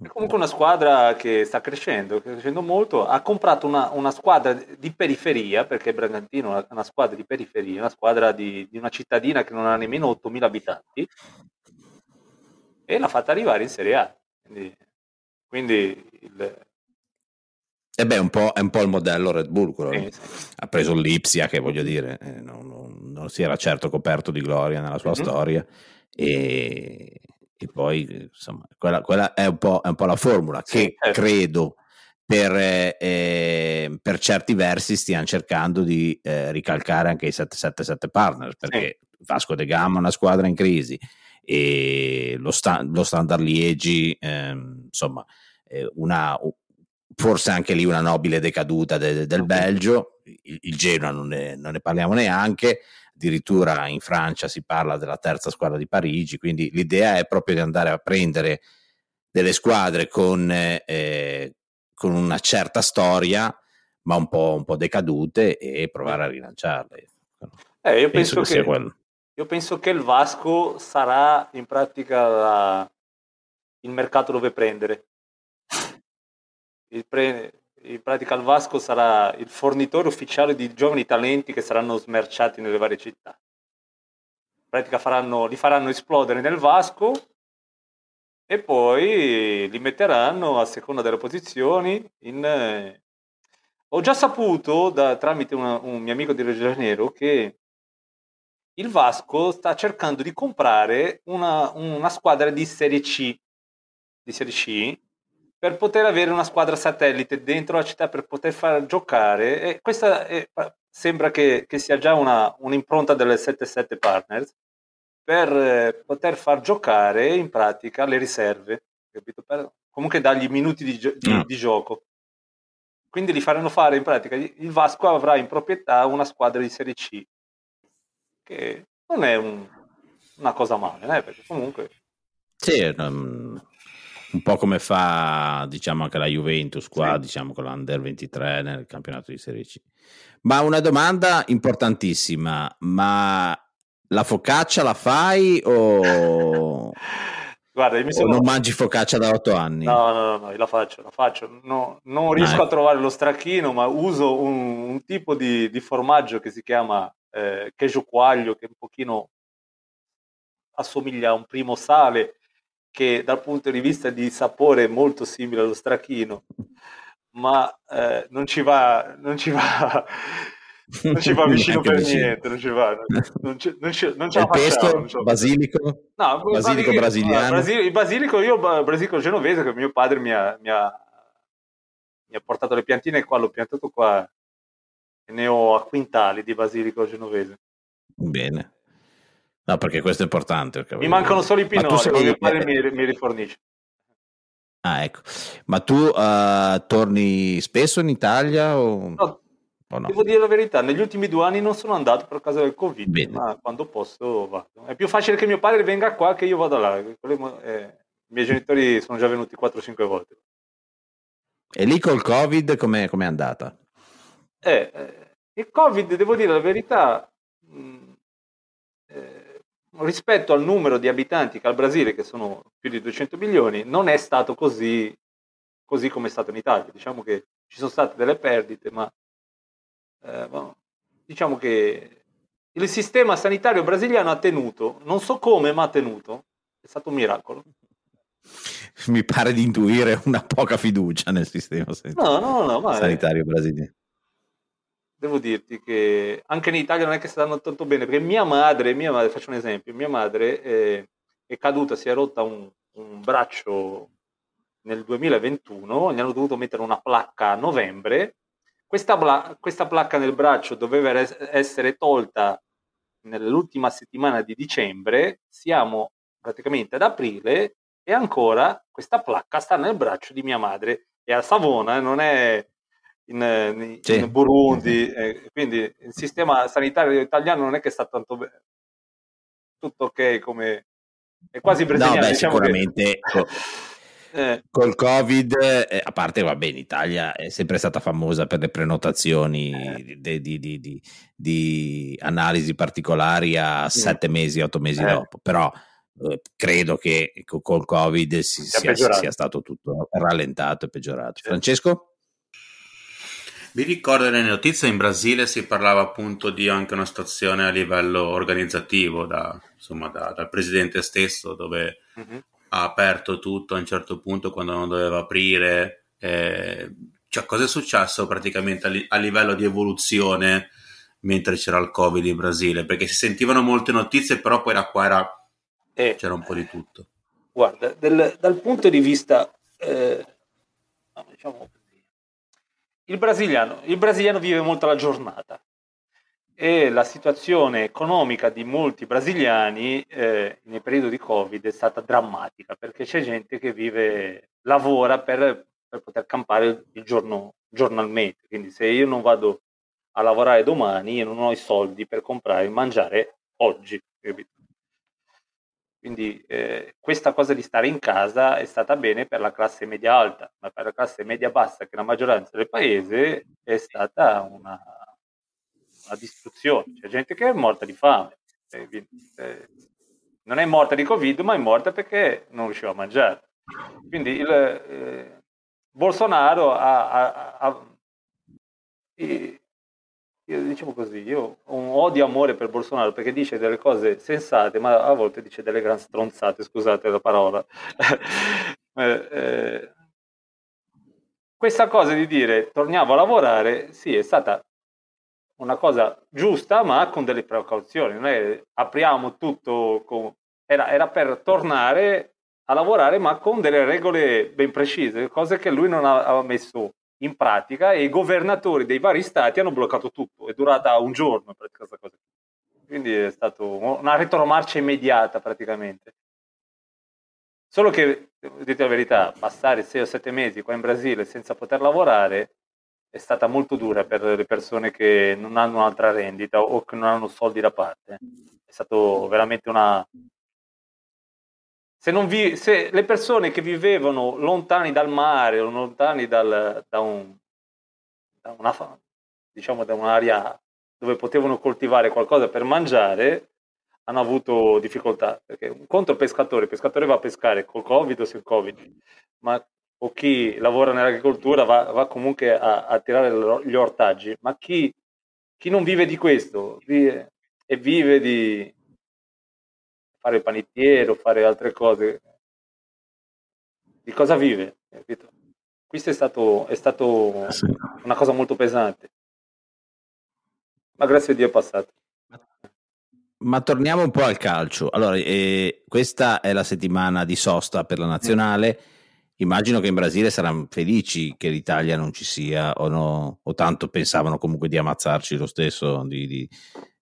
È comunque una squadra che sta crescendo, crescendo molto. Ha comprato una, una squadra di periferia, perché Bragantino è una squadra di periferia, una squadra di, di una cittadina che non ha nemmeno 8.000 abitanti, e l'ha fatta arrivare in Serie A. Quindi, quindi il, e beh, un è un po' il modello Red Bull, quello sì, sì. ha preso l'Ipsia, che voglio dire, eh, non, non, non, si era certo coperto di gloria nella sua mm-hmm. storia, e, e poi insomma quella, quella è, un è, un po', la formula sì, che certo. credo per, eh, per, certi versi stiano cercando di eh, ricalcare anche i 777 partners perché sì. Vasco de Gama è una squadra in crisi e lo, sta, lo Standard Liegi eh, insomma una, forse anche lì una nobile decaduta de, del Belgio il, il Genoa non ne, non ne parliamo neanche addirittura in Francia si parla della terza squadra di Parigi, quindi l'idea è proprio di andare a prendere delle squadre con, eh, con una certa storia, ma un po', un po', decadute e provare a rilanciarle. Eh, io penso, penso che. Io penso che il Vasco sarà in pratica la, il mercato dove prendere. Pre, in pratica il Vasco sarà il fornitore ufficiale di giovani talenti che saranno smerciati nelle varie città. In pratica faranno, li faranno esplodere nel Vasco e poi li metteranno a seconda delle posizioni in... Eh... Ho già saputo da, tramite una, un mio amico di de Janeiro che il Vasco sta cercando di comprare una, una squadra di Serie C, di Serie C per poter avere una squadra satellite dentro la città per poter far giocare. E questa è, sembra che, che, sia già una, un'impronta delle 7-7 Partners per eh, poter far giocare in pratica le riserve, capito? Per, comunque dargli minuti di, gio- di, mm. di, gioco. Quindi li faranno fare in pratica. Il Vasco avrà in proprietà una squadra di Serie C, che non è un, una cosa male, eh? perché comunque. Sì, um, un po' come fa diciamo anche la Juventus qua, sì. diciamo con l'Under 23 nel campionato di Serie C. Ma una domanda importantissima, ma la focaccia la fai o... Guarda, mi sono... non mangi focaccia da otto anni? No, no, no, no, la faccio, la faccio. No, non riesco ah, a trovare lo stracchino, ma uso un, un tipo di, di, formaggio che si chiama eh, quaglio, che un pochino assomiglia a un primo sale, che dal punto di vista di sapore è molto simile allo strachino, ma eh, non ci va, non ci va, non ci va vicino per vicino. niente, non ci va, non, ci, non, ci, non ce la facciamo. Pesto, basilico? No, basilico brasiliano? Basilico, il basilico, io basilico genovese, che mio padre mi ha, mi ha, mi ha portato le piantine qua, l'ho piantato qua, e ne ho a quintali di basilico genovese. Bene. No, perché questo è importante. Mi mancano solo i pinoli, sei... padre mi, mi rifornisce. Ah, ecco. Ma tu uh, torni spesso in Italia o... No, o no? Devo dire la verità, negli ultimi due anni non sono andato per causa del Covid, Bene. ma quando posso vado. È più facile che mio padre venga qua che io vada là. Eh, I miei genitori sono già venuti 4-5 volte. E lì col Covid com'è, com'è andata? Eh, eh, il Covid, devo dire la verità, mh, mm, eh, rispetto al numero di abitanti che ha il Brasile, che sono più di 200 milioni, non è stato così, così come è stato in Italia. Diciamo che ci sono state delle perdite, ma eh, diciamo che il sistema sanitario brasiliano ha tenuto, non so come, ma ha tenuto. È stato un miracolo. Mi pare di intuire una poca fiducia nel sistema sanitario, no, no, no, sanitario brasiliano devo dirti che anche in Italia non è che stanno tanto bene, perché mia madre, mia madre faccio un esempio, mia madre è, è caduta, si è rotta un, un, braccio nel 2021, gli hanno dovuto mettere una placca a novembre, questa, bla, questa placca nel braccio doveva essere tolta nell'ultima settimana di dicembre, siamo praticamente ad aprile e ancora questa placca sta nel braccio di mia madre. E a Savona non è in, in, sì. in Burundi, eh, quindi il sistema sanitario italiano non è che sta tanto bene, tutto ok come è quasi brasiliano. No, beh, diciamo sicuramente che... eh. col Covid, eh, a parte va bene, Italia è sempre stata famosa per le prenotazioni eh. di, di, di, di, analisi particolari a mm. sette mesi, otto mesi eh. dopo, però eh, credo che col Covid si, sia, sia, stato tutto rallentato e peggiorato. Francesco? Mi ricordo nelle notizie in Brasile si parlava appunto di anche una situazione a livello organizzativo da, insomma, da, dal presidente stesso dove mm-hmm. ha aperto tutto a un certo punto quando non doveva aprire. Eh, cioè, cosa è successo praticamente a, li, a, livello di evoluzione mentre c'era il Covid in Brasile? Perché si sentivano molte notizie, però poi da qua era, eh, c'era un po' di tutto. Guarda, del, dal punto di vista, eh, diciamo, il brasiliano, il brasiliano vive molto la giornata e la situazione economica di molti brasiliani eh, nel periodo di Covid è stata drammatica perché c'è gente che vive, lavora per, per poter campare il giorno, giornalmente. Quindi se io non vado a lavorare domani, io non ho i soldi per comprare e mangiare oggi. Capito? Quindi eh, questa cosa di stare in casa è stata bene per la classe media alta, ma per la classe media bassa, che è la maggioranza del paese, è stata una, una distruzione. C'è gente che è morta di fame. Eh, eh, non è morta di Covid, ma è morta perché non riusciva a mangiare. Quindi il, eh, Bolsonaro ha, ha, ha io diciamo così, io ho un odio amore per Bolsonaro perché dice delle cose sensate, ma a volte dice delle gran stronzate, scusate la parola. eh, eh, questa cosa di dire torniamo a lavorare, sì, è stata una cosa giusta, ma con delle precauzioni. Non è apriamo tutto, con... era, era, per tornare a lavorare, ma con delle regole ben precise, cose che lui non aveva messo in pratica e i governatori dei vari stati hanno bloccato tutto. È durata un giorno. Quindi è stata una retromarcia immediata praticamente. Solo che, dite la verità, passare 6 o 7 mesi qua in Brasile senza poter lavorare è stata molto dura per le persone che non hanno un'altra rendita o che non hanno soldi da parte. È stato veramente una... Se, vi... Se le persone che vivevano lontani dal mare o lontani dal... da, un... da, una... diciamo, da un'area dove potevano coltivare qualcosa per mangiare, hanno avuto difficoltà. Perché un conto pescatore, il pescatore va a pescare col Covid o senza Covid, ma o chi lavora nell'agricoltura va, va comunque a, a, tirare gli ortaggi, ma chi, chi non vive di questo e vive di fare il panettiere o fare altre cose, di cosa vive? Capito? Questo è stato, è stato ah, sì. una cosa molto pesante, ma grazie a Dio è passato. Ma torniamo un po' al calcio. Allora, eh, questa è la settimana di sosta per la nazionale. Mm Immagino che in Brasile saranno felici che l'Italia non ci sia o, no, o tanto pensavano comunque di ammazzarci lo stesso. Di, di,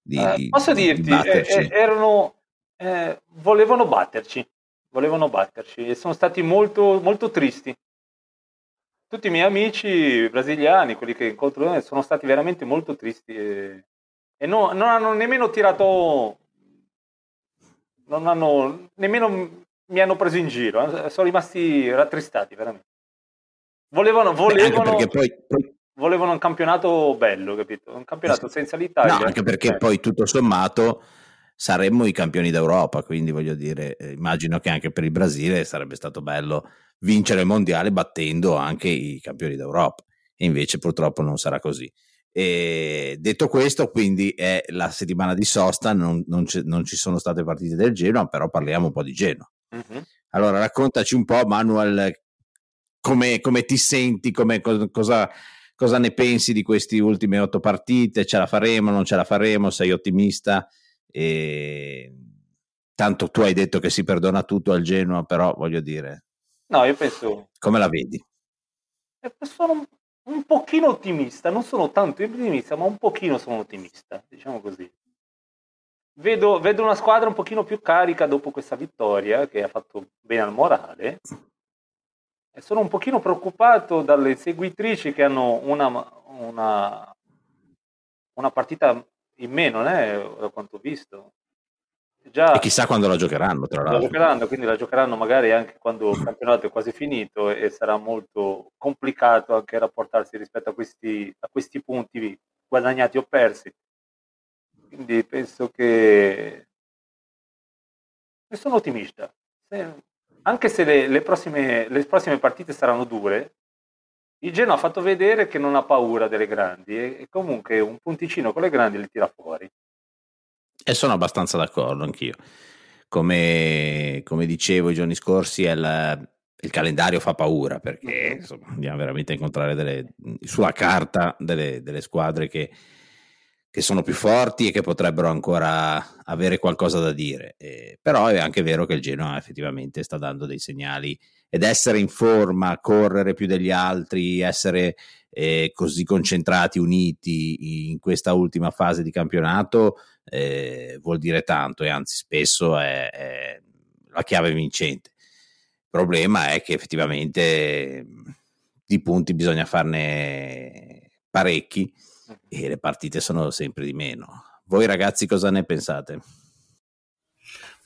di, eh, posso dirti, eh, eh, erano, eh, volevano batterci, volevano batterci e sono stati molto, molto tristi. Tutti i miei amici brasiliani, quelli che incontro, sono stati veramente molto tristi e, e no, non hanno nemmeno tirato, non hanno nemmeno mi hanno preso in giro, eh, sono rimasti rattristati veramente. Volevano, volevano, Beh, poi, poi... volevano, un campionato bello, capito? Un campionato senza l'Italia. No, anche perché eh. poi tutto sommato saremmo i campioni d'Europa, quindi voglio dire, eh, immagino che anche per il Brasile sarebbe stato bello vincere il mondiale battendo anche i campioni d'Europa. E invece purtroppo non sarà così. E detto questo, quindi è la settimana di sosta, non, non, non ci sono state partite del Genoa, però parliamo un po' di Genoa. Uh-huh. Allora, raccontaci un po', Manuel, come, come ti senti, come, cosa, cosa, ne pensi di queste ultime otto partite? Ce la faremo, non ce la faremo? Sei ottimista? E... Tanto tu hai detto che si perdona tutto al Genoa, però voglio dire... No, io penso... Come la vedi? Eh, sono un pochino ottimista, non sono tanto ottimista, ma un pochino sono ottimista, diciamo così. Vedo, vedo, una squadra un pochino più carica dopo questa vittoria che ha fatto bene al morale e sono un pochino preoccupato dalle seguitrici che hanno una, una, una partita in meno eh, da quanto ho visto. Già, e chissà quando la giocheranno tra l'altro. la giocheranno, quindi la giocheranno magari anche quando il campionato è quasi finito e sarà molto complicato anche rapportarsi rispetto a questi, a questi punti guadagnati o persi. Quindi penso che sono ottimista. Anche se le, le, prossime, le prossime partite saranno dure, il Genoa ha fatto vedere che non ha paura delle grandi e, e comunque un punticino con le grandi le tira fuori. E sono abbastanza d'accordo anch'io. Come, come dicevo i giorni scorsi, il, il calendario fa paura perché mm-hmm. insomma, andiamo veramente a incontrare delle, sulla carta delle, delle squadre che, che sono più forti e che potrebbero ancora avere qualcosa da dire. Eh, però è anche vero che il Genoa effettivamente sta dando dei segnali ed essere in forma, correre più degli altri, essere eh, così concentrati, uniti in questa ultima fase di campionato eh, vuol dire tanto e anzi spesso è, è la chiave vincente. Il problema è che effettivamente di punti bisogna farne parecchi e le partite sono sempre di meno. Voi ragazzi cosa ne pensate?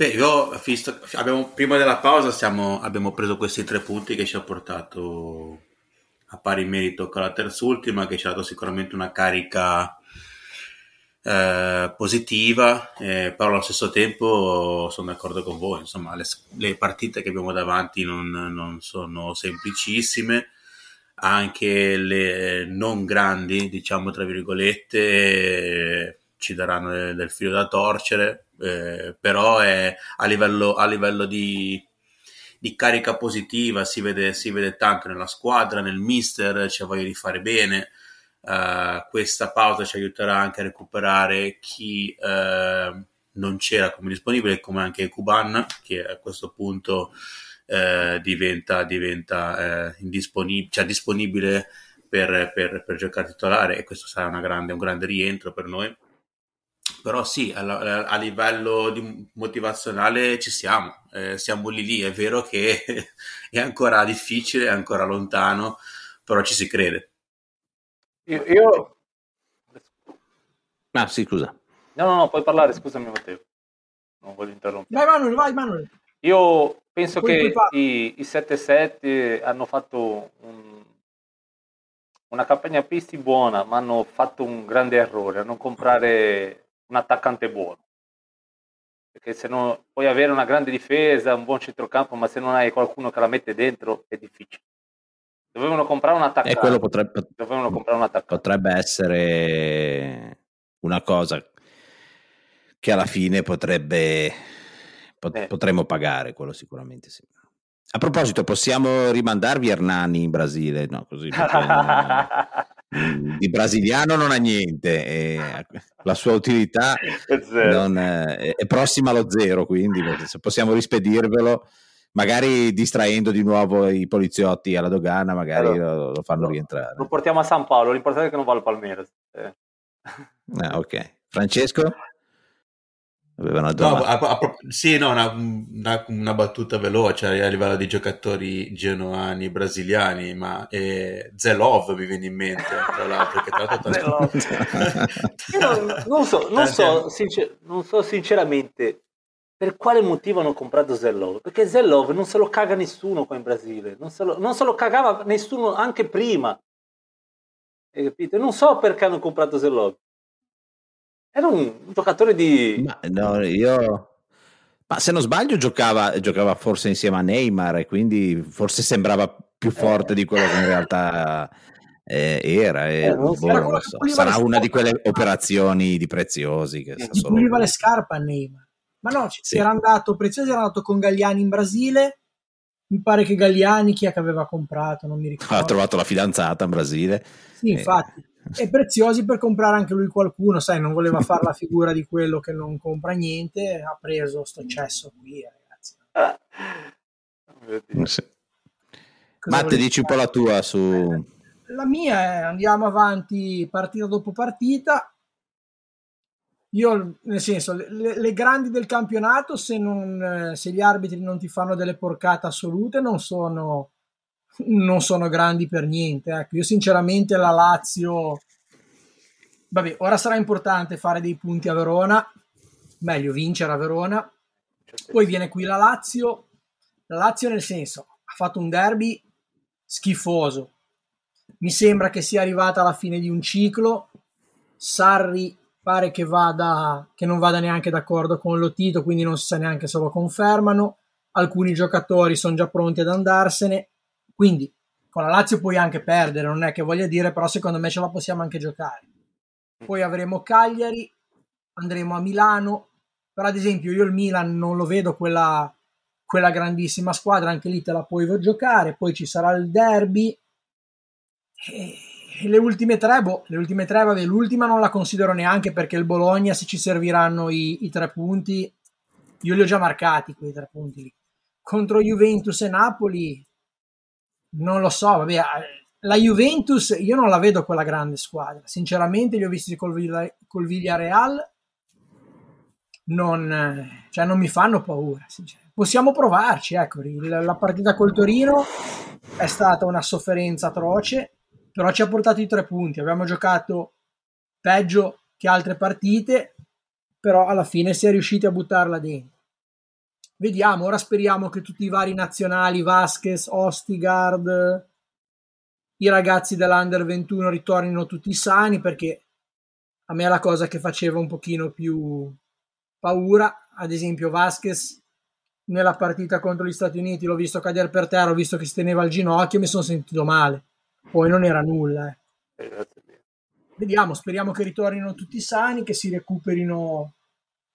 Beh, io visto, abbiamo, prima della pausa stiamo, abbiamo preso questi tre punti che ci ha portato a pari merito con la terzultima, che ci ha dato sicuramente una carica eh, positiva, eh, però allo stesso tempo sono d'accordo con voi, insomma le, le partite che abbiamo davanti non, non, sono semplicissime, anche le non grandi, diciamo tra virgolette, ci daranno del, del filo da torcere, eh, però è a livello, a livello di, di carica positiva si vede, si vede tanto nella squadra, nel mister, c'è voglia di fare bene. Uh, questa pausa ci aiuterà anche a recuperare chi uh, non c'era come disponibile, come anche Kuban, che a questo punto uh, diventa, diventa indisponibile, cioè disponibile per, per, per, giocare titolare e questo sarà grande, un grande rientro per noi. Però sì, a, a livello motivazionale ci siamo, eh, siamo lì lì, è vero che è ancora difficile, è ancora lontano, però ci si crede. Io, io... Ah, sì, scusa. No, no, no, puoi parlare, scusami Matteo. Non voglio interrompere. Vai Manuel, vai Manuel. Io penso Poi che i, i 7-7 hanno fatto un, una campagna pisti buona, ma hanno fatto un grande errore a non comprare un attaccante buono. Perché se no puoi avere una grande difesa, un buon centrocampo, ma se non hai qualcuno che la mette dentro è difficile. Dovevano comprare un attaccante. E quello potrebbe, Dovevano comprare un attaccante. Potrebbe essere una cosa che alla fine potrebbe pot- eh. potremmo pagare, quello sicuramente sì. A proposito, possiamo rimandarvi Hernani in Brasile? No, così non, di brasiliano non ha niente, la sua utilità è, non, è, è prossima allo zero, quindi se possiamo rispedirvelo magari distraendo di nuovo i poliziotti alla dogana, magari allora, lo, lo, fanno rientrare. Lo portiamo a San Paolo, l'importante è che non va al Palmeiras. Eh. Ah, ok. Francesco? Aveva una no, a, a, sì, no, una, una, una, battuta veloce a livello di giocatori genuani brasiliani, ma eh, Zelov mi viene in mente, tra l'altro, che tra l'altro non, non, so, non, so, sincer- non so sinceramente per quale motivo hanno comprato Zellov? Perché Zellov non se lo caga nessuno qua in Brasile, non se lo, non se lo cagava nessuno anche prima. Hai capito? Non so perché hanno comprato Zellov. Era un giocatore di... Ma, no, io... Ma se non sbaglio giocava, giocava forse insieme a Neymar e quindi forse sembrava più forte eh. di quello che in realtà eh, era. E, eh, boh, so. Sarà una di quelle operazioni di preziosi che eh, solo... puliva le scarpe a Neymar. Ma no, sì. era andato, Preziosi era andato con Gagliani in Brasile. Mi pare che Gagliani, chi è che aveva comprato? Non mi ricordo. Ha trovato la fidanzata in Brasile. Sì, infatti. E Preziosi per comprare anche lui qualcuno, sai, non voleva fare la figura di quello che non compra niente, ha preso sto cesso qui, ragazzi. Matte, dici un po' la tua su... Eh, la mia è andiamo avanti partita dopo partita. Io, nel senso, le, le grandi del campionato, se, non, se, gli arbitri non ti fanno delle porcate assolute, non sono, non sono grandi per niente. Ecco, io sinceramente la Lazio... Vabbè, ora sarà importante fare dei punti a Verona, meglio vincere a Verona. Poi viene qui la Lazio. La Lazio nel senso, ha fatto un derby schifoso. Mi sembra che sia arrivata alla fine di un ciclo. Sarri pare che, vada, che non vada neanche d'accordo con Lotito, quindi non si sa neanche se lo confermano. Alcuni giocatori sono già pronti ad andarsene, quindi con la Lazio puoi anche perdere, non è che voglia dire, però secondo me ce la possiamo anche giocare. Poi avremo Cagliari, andremo a Milano, però ad esempio io il Milan non lo vedo quella, quella grandissima squadra, anche lì te la puoi giocare, poi ci sarà il derby. E le ultime tre, boh, le ultime tre, vabbè, l'ultima non la considero neanche perché il Bologna, se ci serviranno i, i tre punti, io li ho già marcati quei tre punti lì. Contro Juventus e Napoli, non lo so, vabbè, la Juventus io non la vedo quella grande squadra, sinceramente li ho visti col, col Villarreal, non, cioè non mi fanno paura, possiamo provarci, ecco, la partita col Torino è stata una sofferenza atroce, però ci ha portato i tre punti. Abbiamo giocato peggio che altre partite, però alla fine si è riusciti a buttarla dentro. Vediamo, ora speriamo che tutti i vari nazionali, Vasquez, Ostigard, i ragazzi dell'Under 21 ritornino tutti sani perché a me la cosa che faceva un pochino più paura, ad esempio Vasquez nella partita contro gli Stati Uniti l'ho visto cadere per terra, ho visto che si teneva il ginocchio e mi sono sentito male. Poi non era nulla. Eh. eh Vediamo, speriamo che ritornino tutti sani, che si recuperino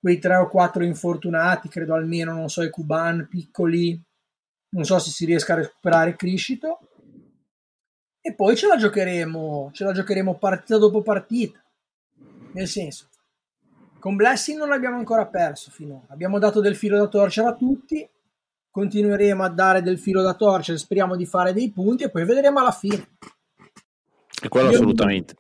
quei tre o quattro infortunati, credo almeno, non so, i Cuban piccoli, non so se si riesca a recuperare Criscito. E poi ce la giocheremo, ce la giocheremo partita dopo partita. Nel senso, con Blessing non l'abbiamo ancora perso finora. Abbiamo dato del filo da torcere a tutti. Continueremo a dare del filo da torcere. Speriamo di fare dei punti e poi vedremo alla fine. E quello Io assolutamente.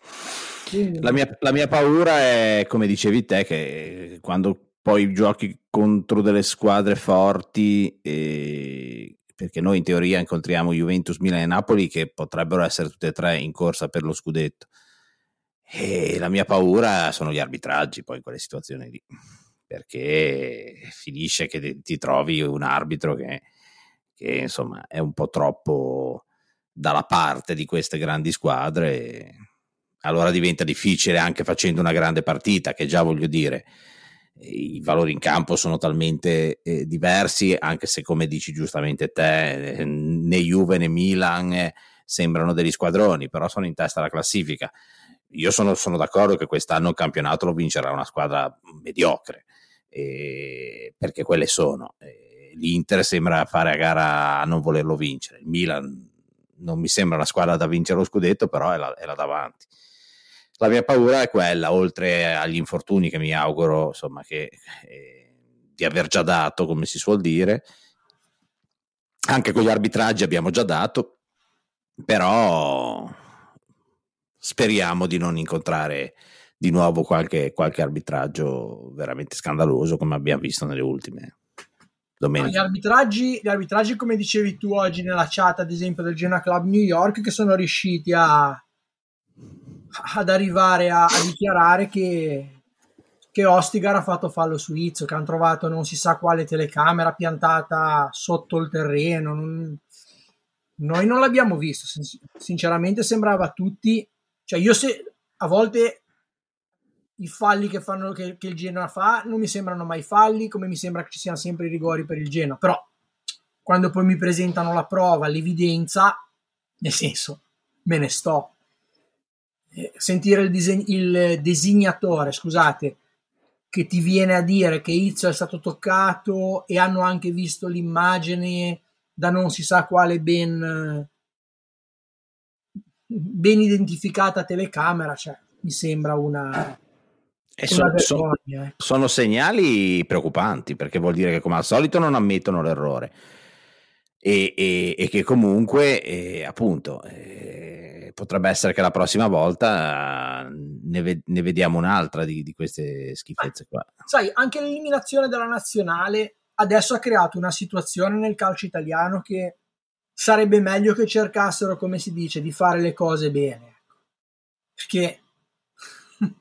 La mia, la mia paura è, come dicevi te, che quando poi giochi contro delle squadre forti, eh, perché noi in teoria incontriamo Juventus, Milan e Napoli che potrebbero essere tutte e tre in corsa per lo scudetto e la mia paura sono gli arbitraggi poi in quelle situazioni lì, perché finisce che ti trovi un arbitro che, che insomma è un po' troppo dalla parte di queste grandi squadre. Allora diventa difficile anche facendo una grande partita, che già voglio dire, i valori in campo sono talmente eh, diversi, anche se come dici giustamente te, eh, né Juve né Milan eh, sembrano degli squadroni, però sono in testa alla classifica io sono, sono, d'accordo che quest'anno il campionato lo vincerà una squadra mediocre, perché quelle sono. L'Inter sembra fare a gara a non volerlo vincere, il Milan non mi sembra una squadra da vincere lo scudetto, però è là davanti. La mia paura è quella, oltre agli infortuni che mi auguro insomma, che, eh, di aver già dato, come si suol dire, anche con gli arbitraggi abbiamo già dato, però speriamo di non incontrare di nuovo qualche, qualche arbitraggio veramente scandaloso come abbiamo visto nelle ultime domeniche. Gli arbitraggi, gli arbitraggi, come dicevi tu oggi nella chat, ad esempio del Genoa Club New York, che sono riusciti a, ad arrivare a, a dichiarare che, che Ostigar ha fatto fallo su Izzo, che hanno trovato non si sa quale telecamera piantata sotto il terreno. Non, noi non l'abbiamo visto, sinceramente sembrava a tutti cioè io se a volte i falli che, fanno, che, che il Genoa fa non mi sembrano mai falli, come mi sembra che ci siano sempre i rigori per il Genoa, però quando poi mi presentano la prova, l'evidenza, nel senso, me ne sto. Eh, sentire il, diseg- il designatore, scusate, che ti viene a dire che Izzo è stato toccato e hanno anche visto l'immagine da non si sa quale ben ben identificata telecamera, cioè, mi sembra una... E sono, sono, ecco. sono, segnali preoccupanti perché vuol dire che come al solito non ammettono l'errore e, e, e che comunque eh, appunto eh, potrebbe essere che la prossima volta ne, ve, ne vediamo un'altra di, di queste schifezze qua. Sai, anche l'eliminazione della nazionale adesso ha creato una situazione nel calcio italiano che sarebbe meglio che cercassero, come si dice, di fare le cose bene. Ecco. Perché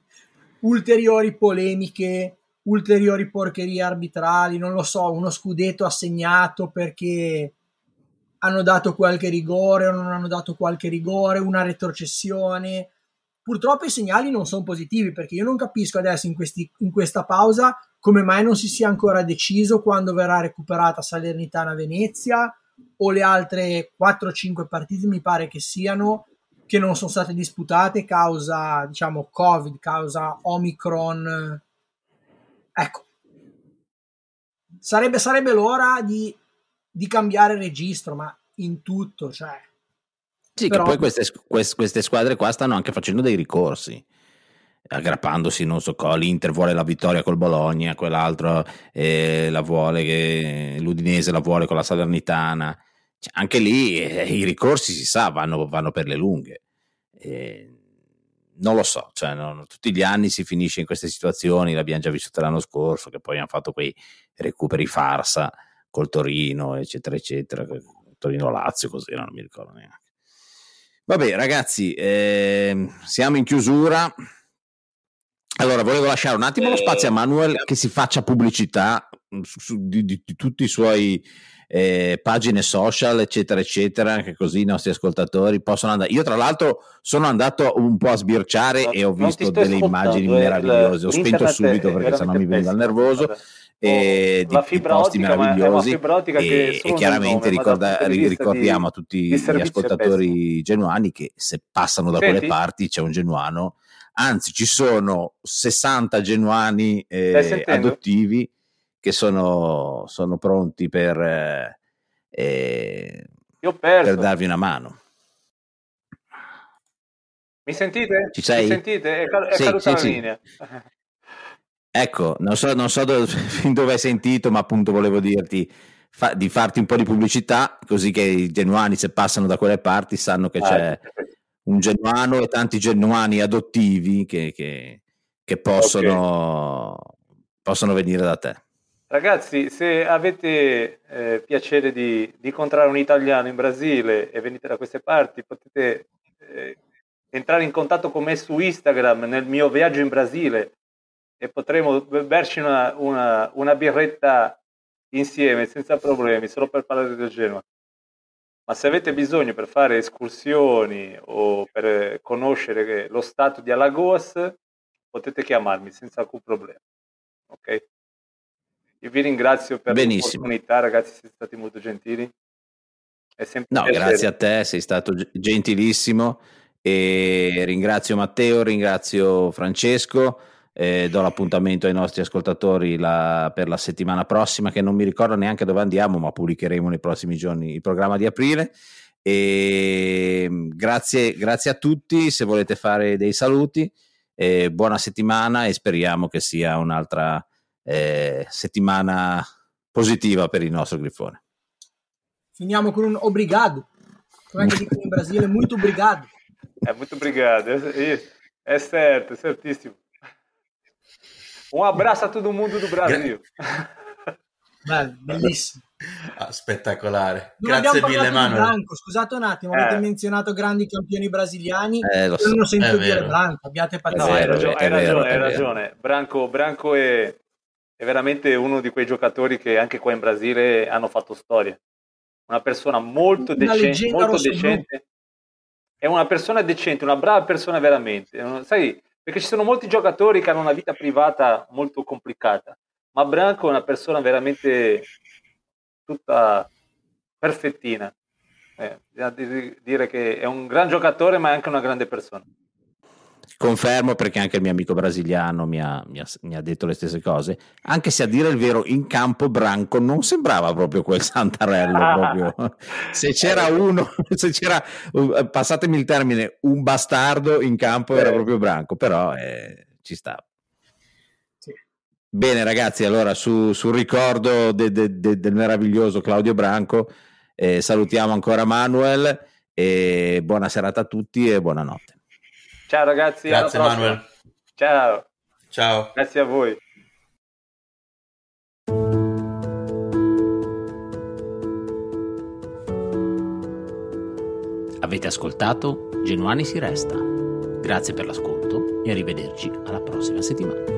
ulteriori polemiche, ulteriori porcherie arbitrali, non lo so, uno scudetto assegnato perché hanno dato qualche rigore o non hanno dato qualche rigore, una retrocessione. Purtroppo i segnali non sono positivi perché io non capisco adesso in, questi, in questa pausa come mai non si sia ancora deciso quando verrà recuperata Salernitana Venezia o le altre 4-5 partite mi pare che siano che non sono state disputate causa diciamo covid causa omicron ecco sarebbe, sarebbe l'ora di, di cambiare registro ma in tutto cioè sì, Però... che poi queste, queste, squadre qua stanno anche facendo dei ricorsi aggrappandosi, non so, l'Inter vuole la vittoria col Bologna, quell'altro eh, la vuole, che, l'Udinese la vuole con la Salernitana. Cioè, anche lì eh, i ricorsi si sa, vanno, vanno per le lunghe. Eh, non lo so, cioè, non, tutti gli anni si finisce in queste situazioni, l'abbiamo già vissuto l'anno scorso, che poi hanno fatto quei recuperi farsa col Torino, eccetera, eccetera, Torino-Lazio, così non mi ricordo neanche. Vabbè, ragazzi, eh, siamo in chiusura. Allora, volevo lasciare un attimo lo spazio a eh, Manuel che si faccia pubblicità mm, su, su, di, di, di, tutti i suoi eh, pagine social, eccetera, eccetera, che così i nostri ascoltatori possono andare. Io, tra l'altro, sono andato un po' a sbirciare no, e ho visto delle immagini eh, meravigliose. Ho spento subito perché sennò mi veniva nervoso. E di, di posti meravigliosi e, e chiaramente ricorda, ricordiamo di, a tutti gli ascoltatori genuani che se passano da Senti? quelle parti c'è un genuano anzi ci sono 60 genuani eh, adottivi che sono, sono pronti per, eh, eh per darvi una mano. Mi sentite? Ci sei? Mi sentite? È, cal- è sì, caduta sì, la linea. Ecco, non so, non so dove, dove, hai sentito, ma appunto volevo dirti fa, di farti un po' di pubblicità, così che i genuani, se passano da quelle parti, sanno che ah, c'è un genuano e tanti genuani adottivi che, che, che possono, okay. possono, venire da te. Ragazzi, se avete eh, piacere di, di, incontrare un italiano in Brasile e venite da queste parti, potete eh, entrare in contatto con me su Instagram nel mio viaggio in Brasile e potremo berci una, una, una birretta insieme senza problemi, solo per parlare del Genoa ma se avete bisogno per fare escursioni o per conoscere lo stato di Alagoas, potete chiamarmi senza alcun problema. Ok? Io vi ringrazio per Benissimo. l'opportunità, ragazzi, siete stati molto gentili. no, grazie a te, sei stato gentilissimo e ringrazio Matteo, ringrazio Francesco eh, do l'appuntamento ai nostri ascoltatori la, per la settimana prossima, che non mi ricordo neanche dove andiamo, ma pubblicheremo nei prossimi giorni il programma di aprile. E grazie, grazie a tutti. Se volete fare dei saluti, eh, buona settimana e speriamo che sia un'altra eh, settimana positiva per il nostro Grifone. Finiamo con un obrigado. Come dicono in Brasile, muito obrigado. É muito obrigado, é, é certo, é certíssimo. Um abraço a todo mundo do Brasil. Bello, bellissimo. Ah, spettacolare. Non Grazie mille, Manuel. Branco. Scusate un attimo, eh. avete menzionato grandi campioni brasiliani. Eh, lo so. Io non ho sentito dire Branco, abbiate pazienza. No, hai ragione, hai ragione, hai ragione. Branco, Branco è, è veramente uno di quei giocatori che anche qua in Brasile hanno fatto storia. Una persona molto una decente, molto decente. È una persona decente, una brava persona veramente. Sai, perché ci sono molti giocatori che hanno una vita privata molto complicata, ma Branco è una persona veramente tutta perfettina. Eh, dire che è un gran giocatore, ma è anche una grande persona. Confermo perché anche il mio amico brasiliano mi ha, mi, ha, mi ha, detto le stesse cose, anche se a dire il vero in campo Branco non sembrava proprio quel Santarello. Proprio. Se c'era uno, se c'era, uh, passatemi il termine, un bastardo in campo era proprio Branco, però eh, ci sta. Bene ragazzi, allora su, sul ricordo de, de, de, del meraviglioso Claudio Branco eh, salutiamo ancora Manuel e buona serata a tutti e buonanotte. Ciao ragazzi. Grazie Manuel. Ciao. Ciao. Grazie a voi. Avete ascoltato Genuani si resta. Grazie per l'ascolto e arrivederci alla prossima settimana.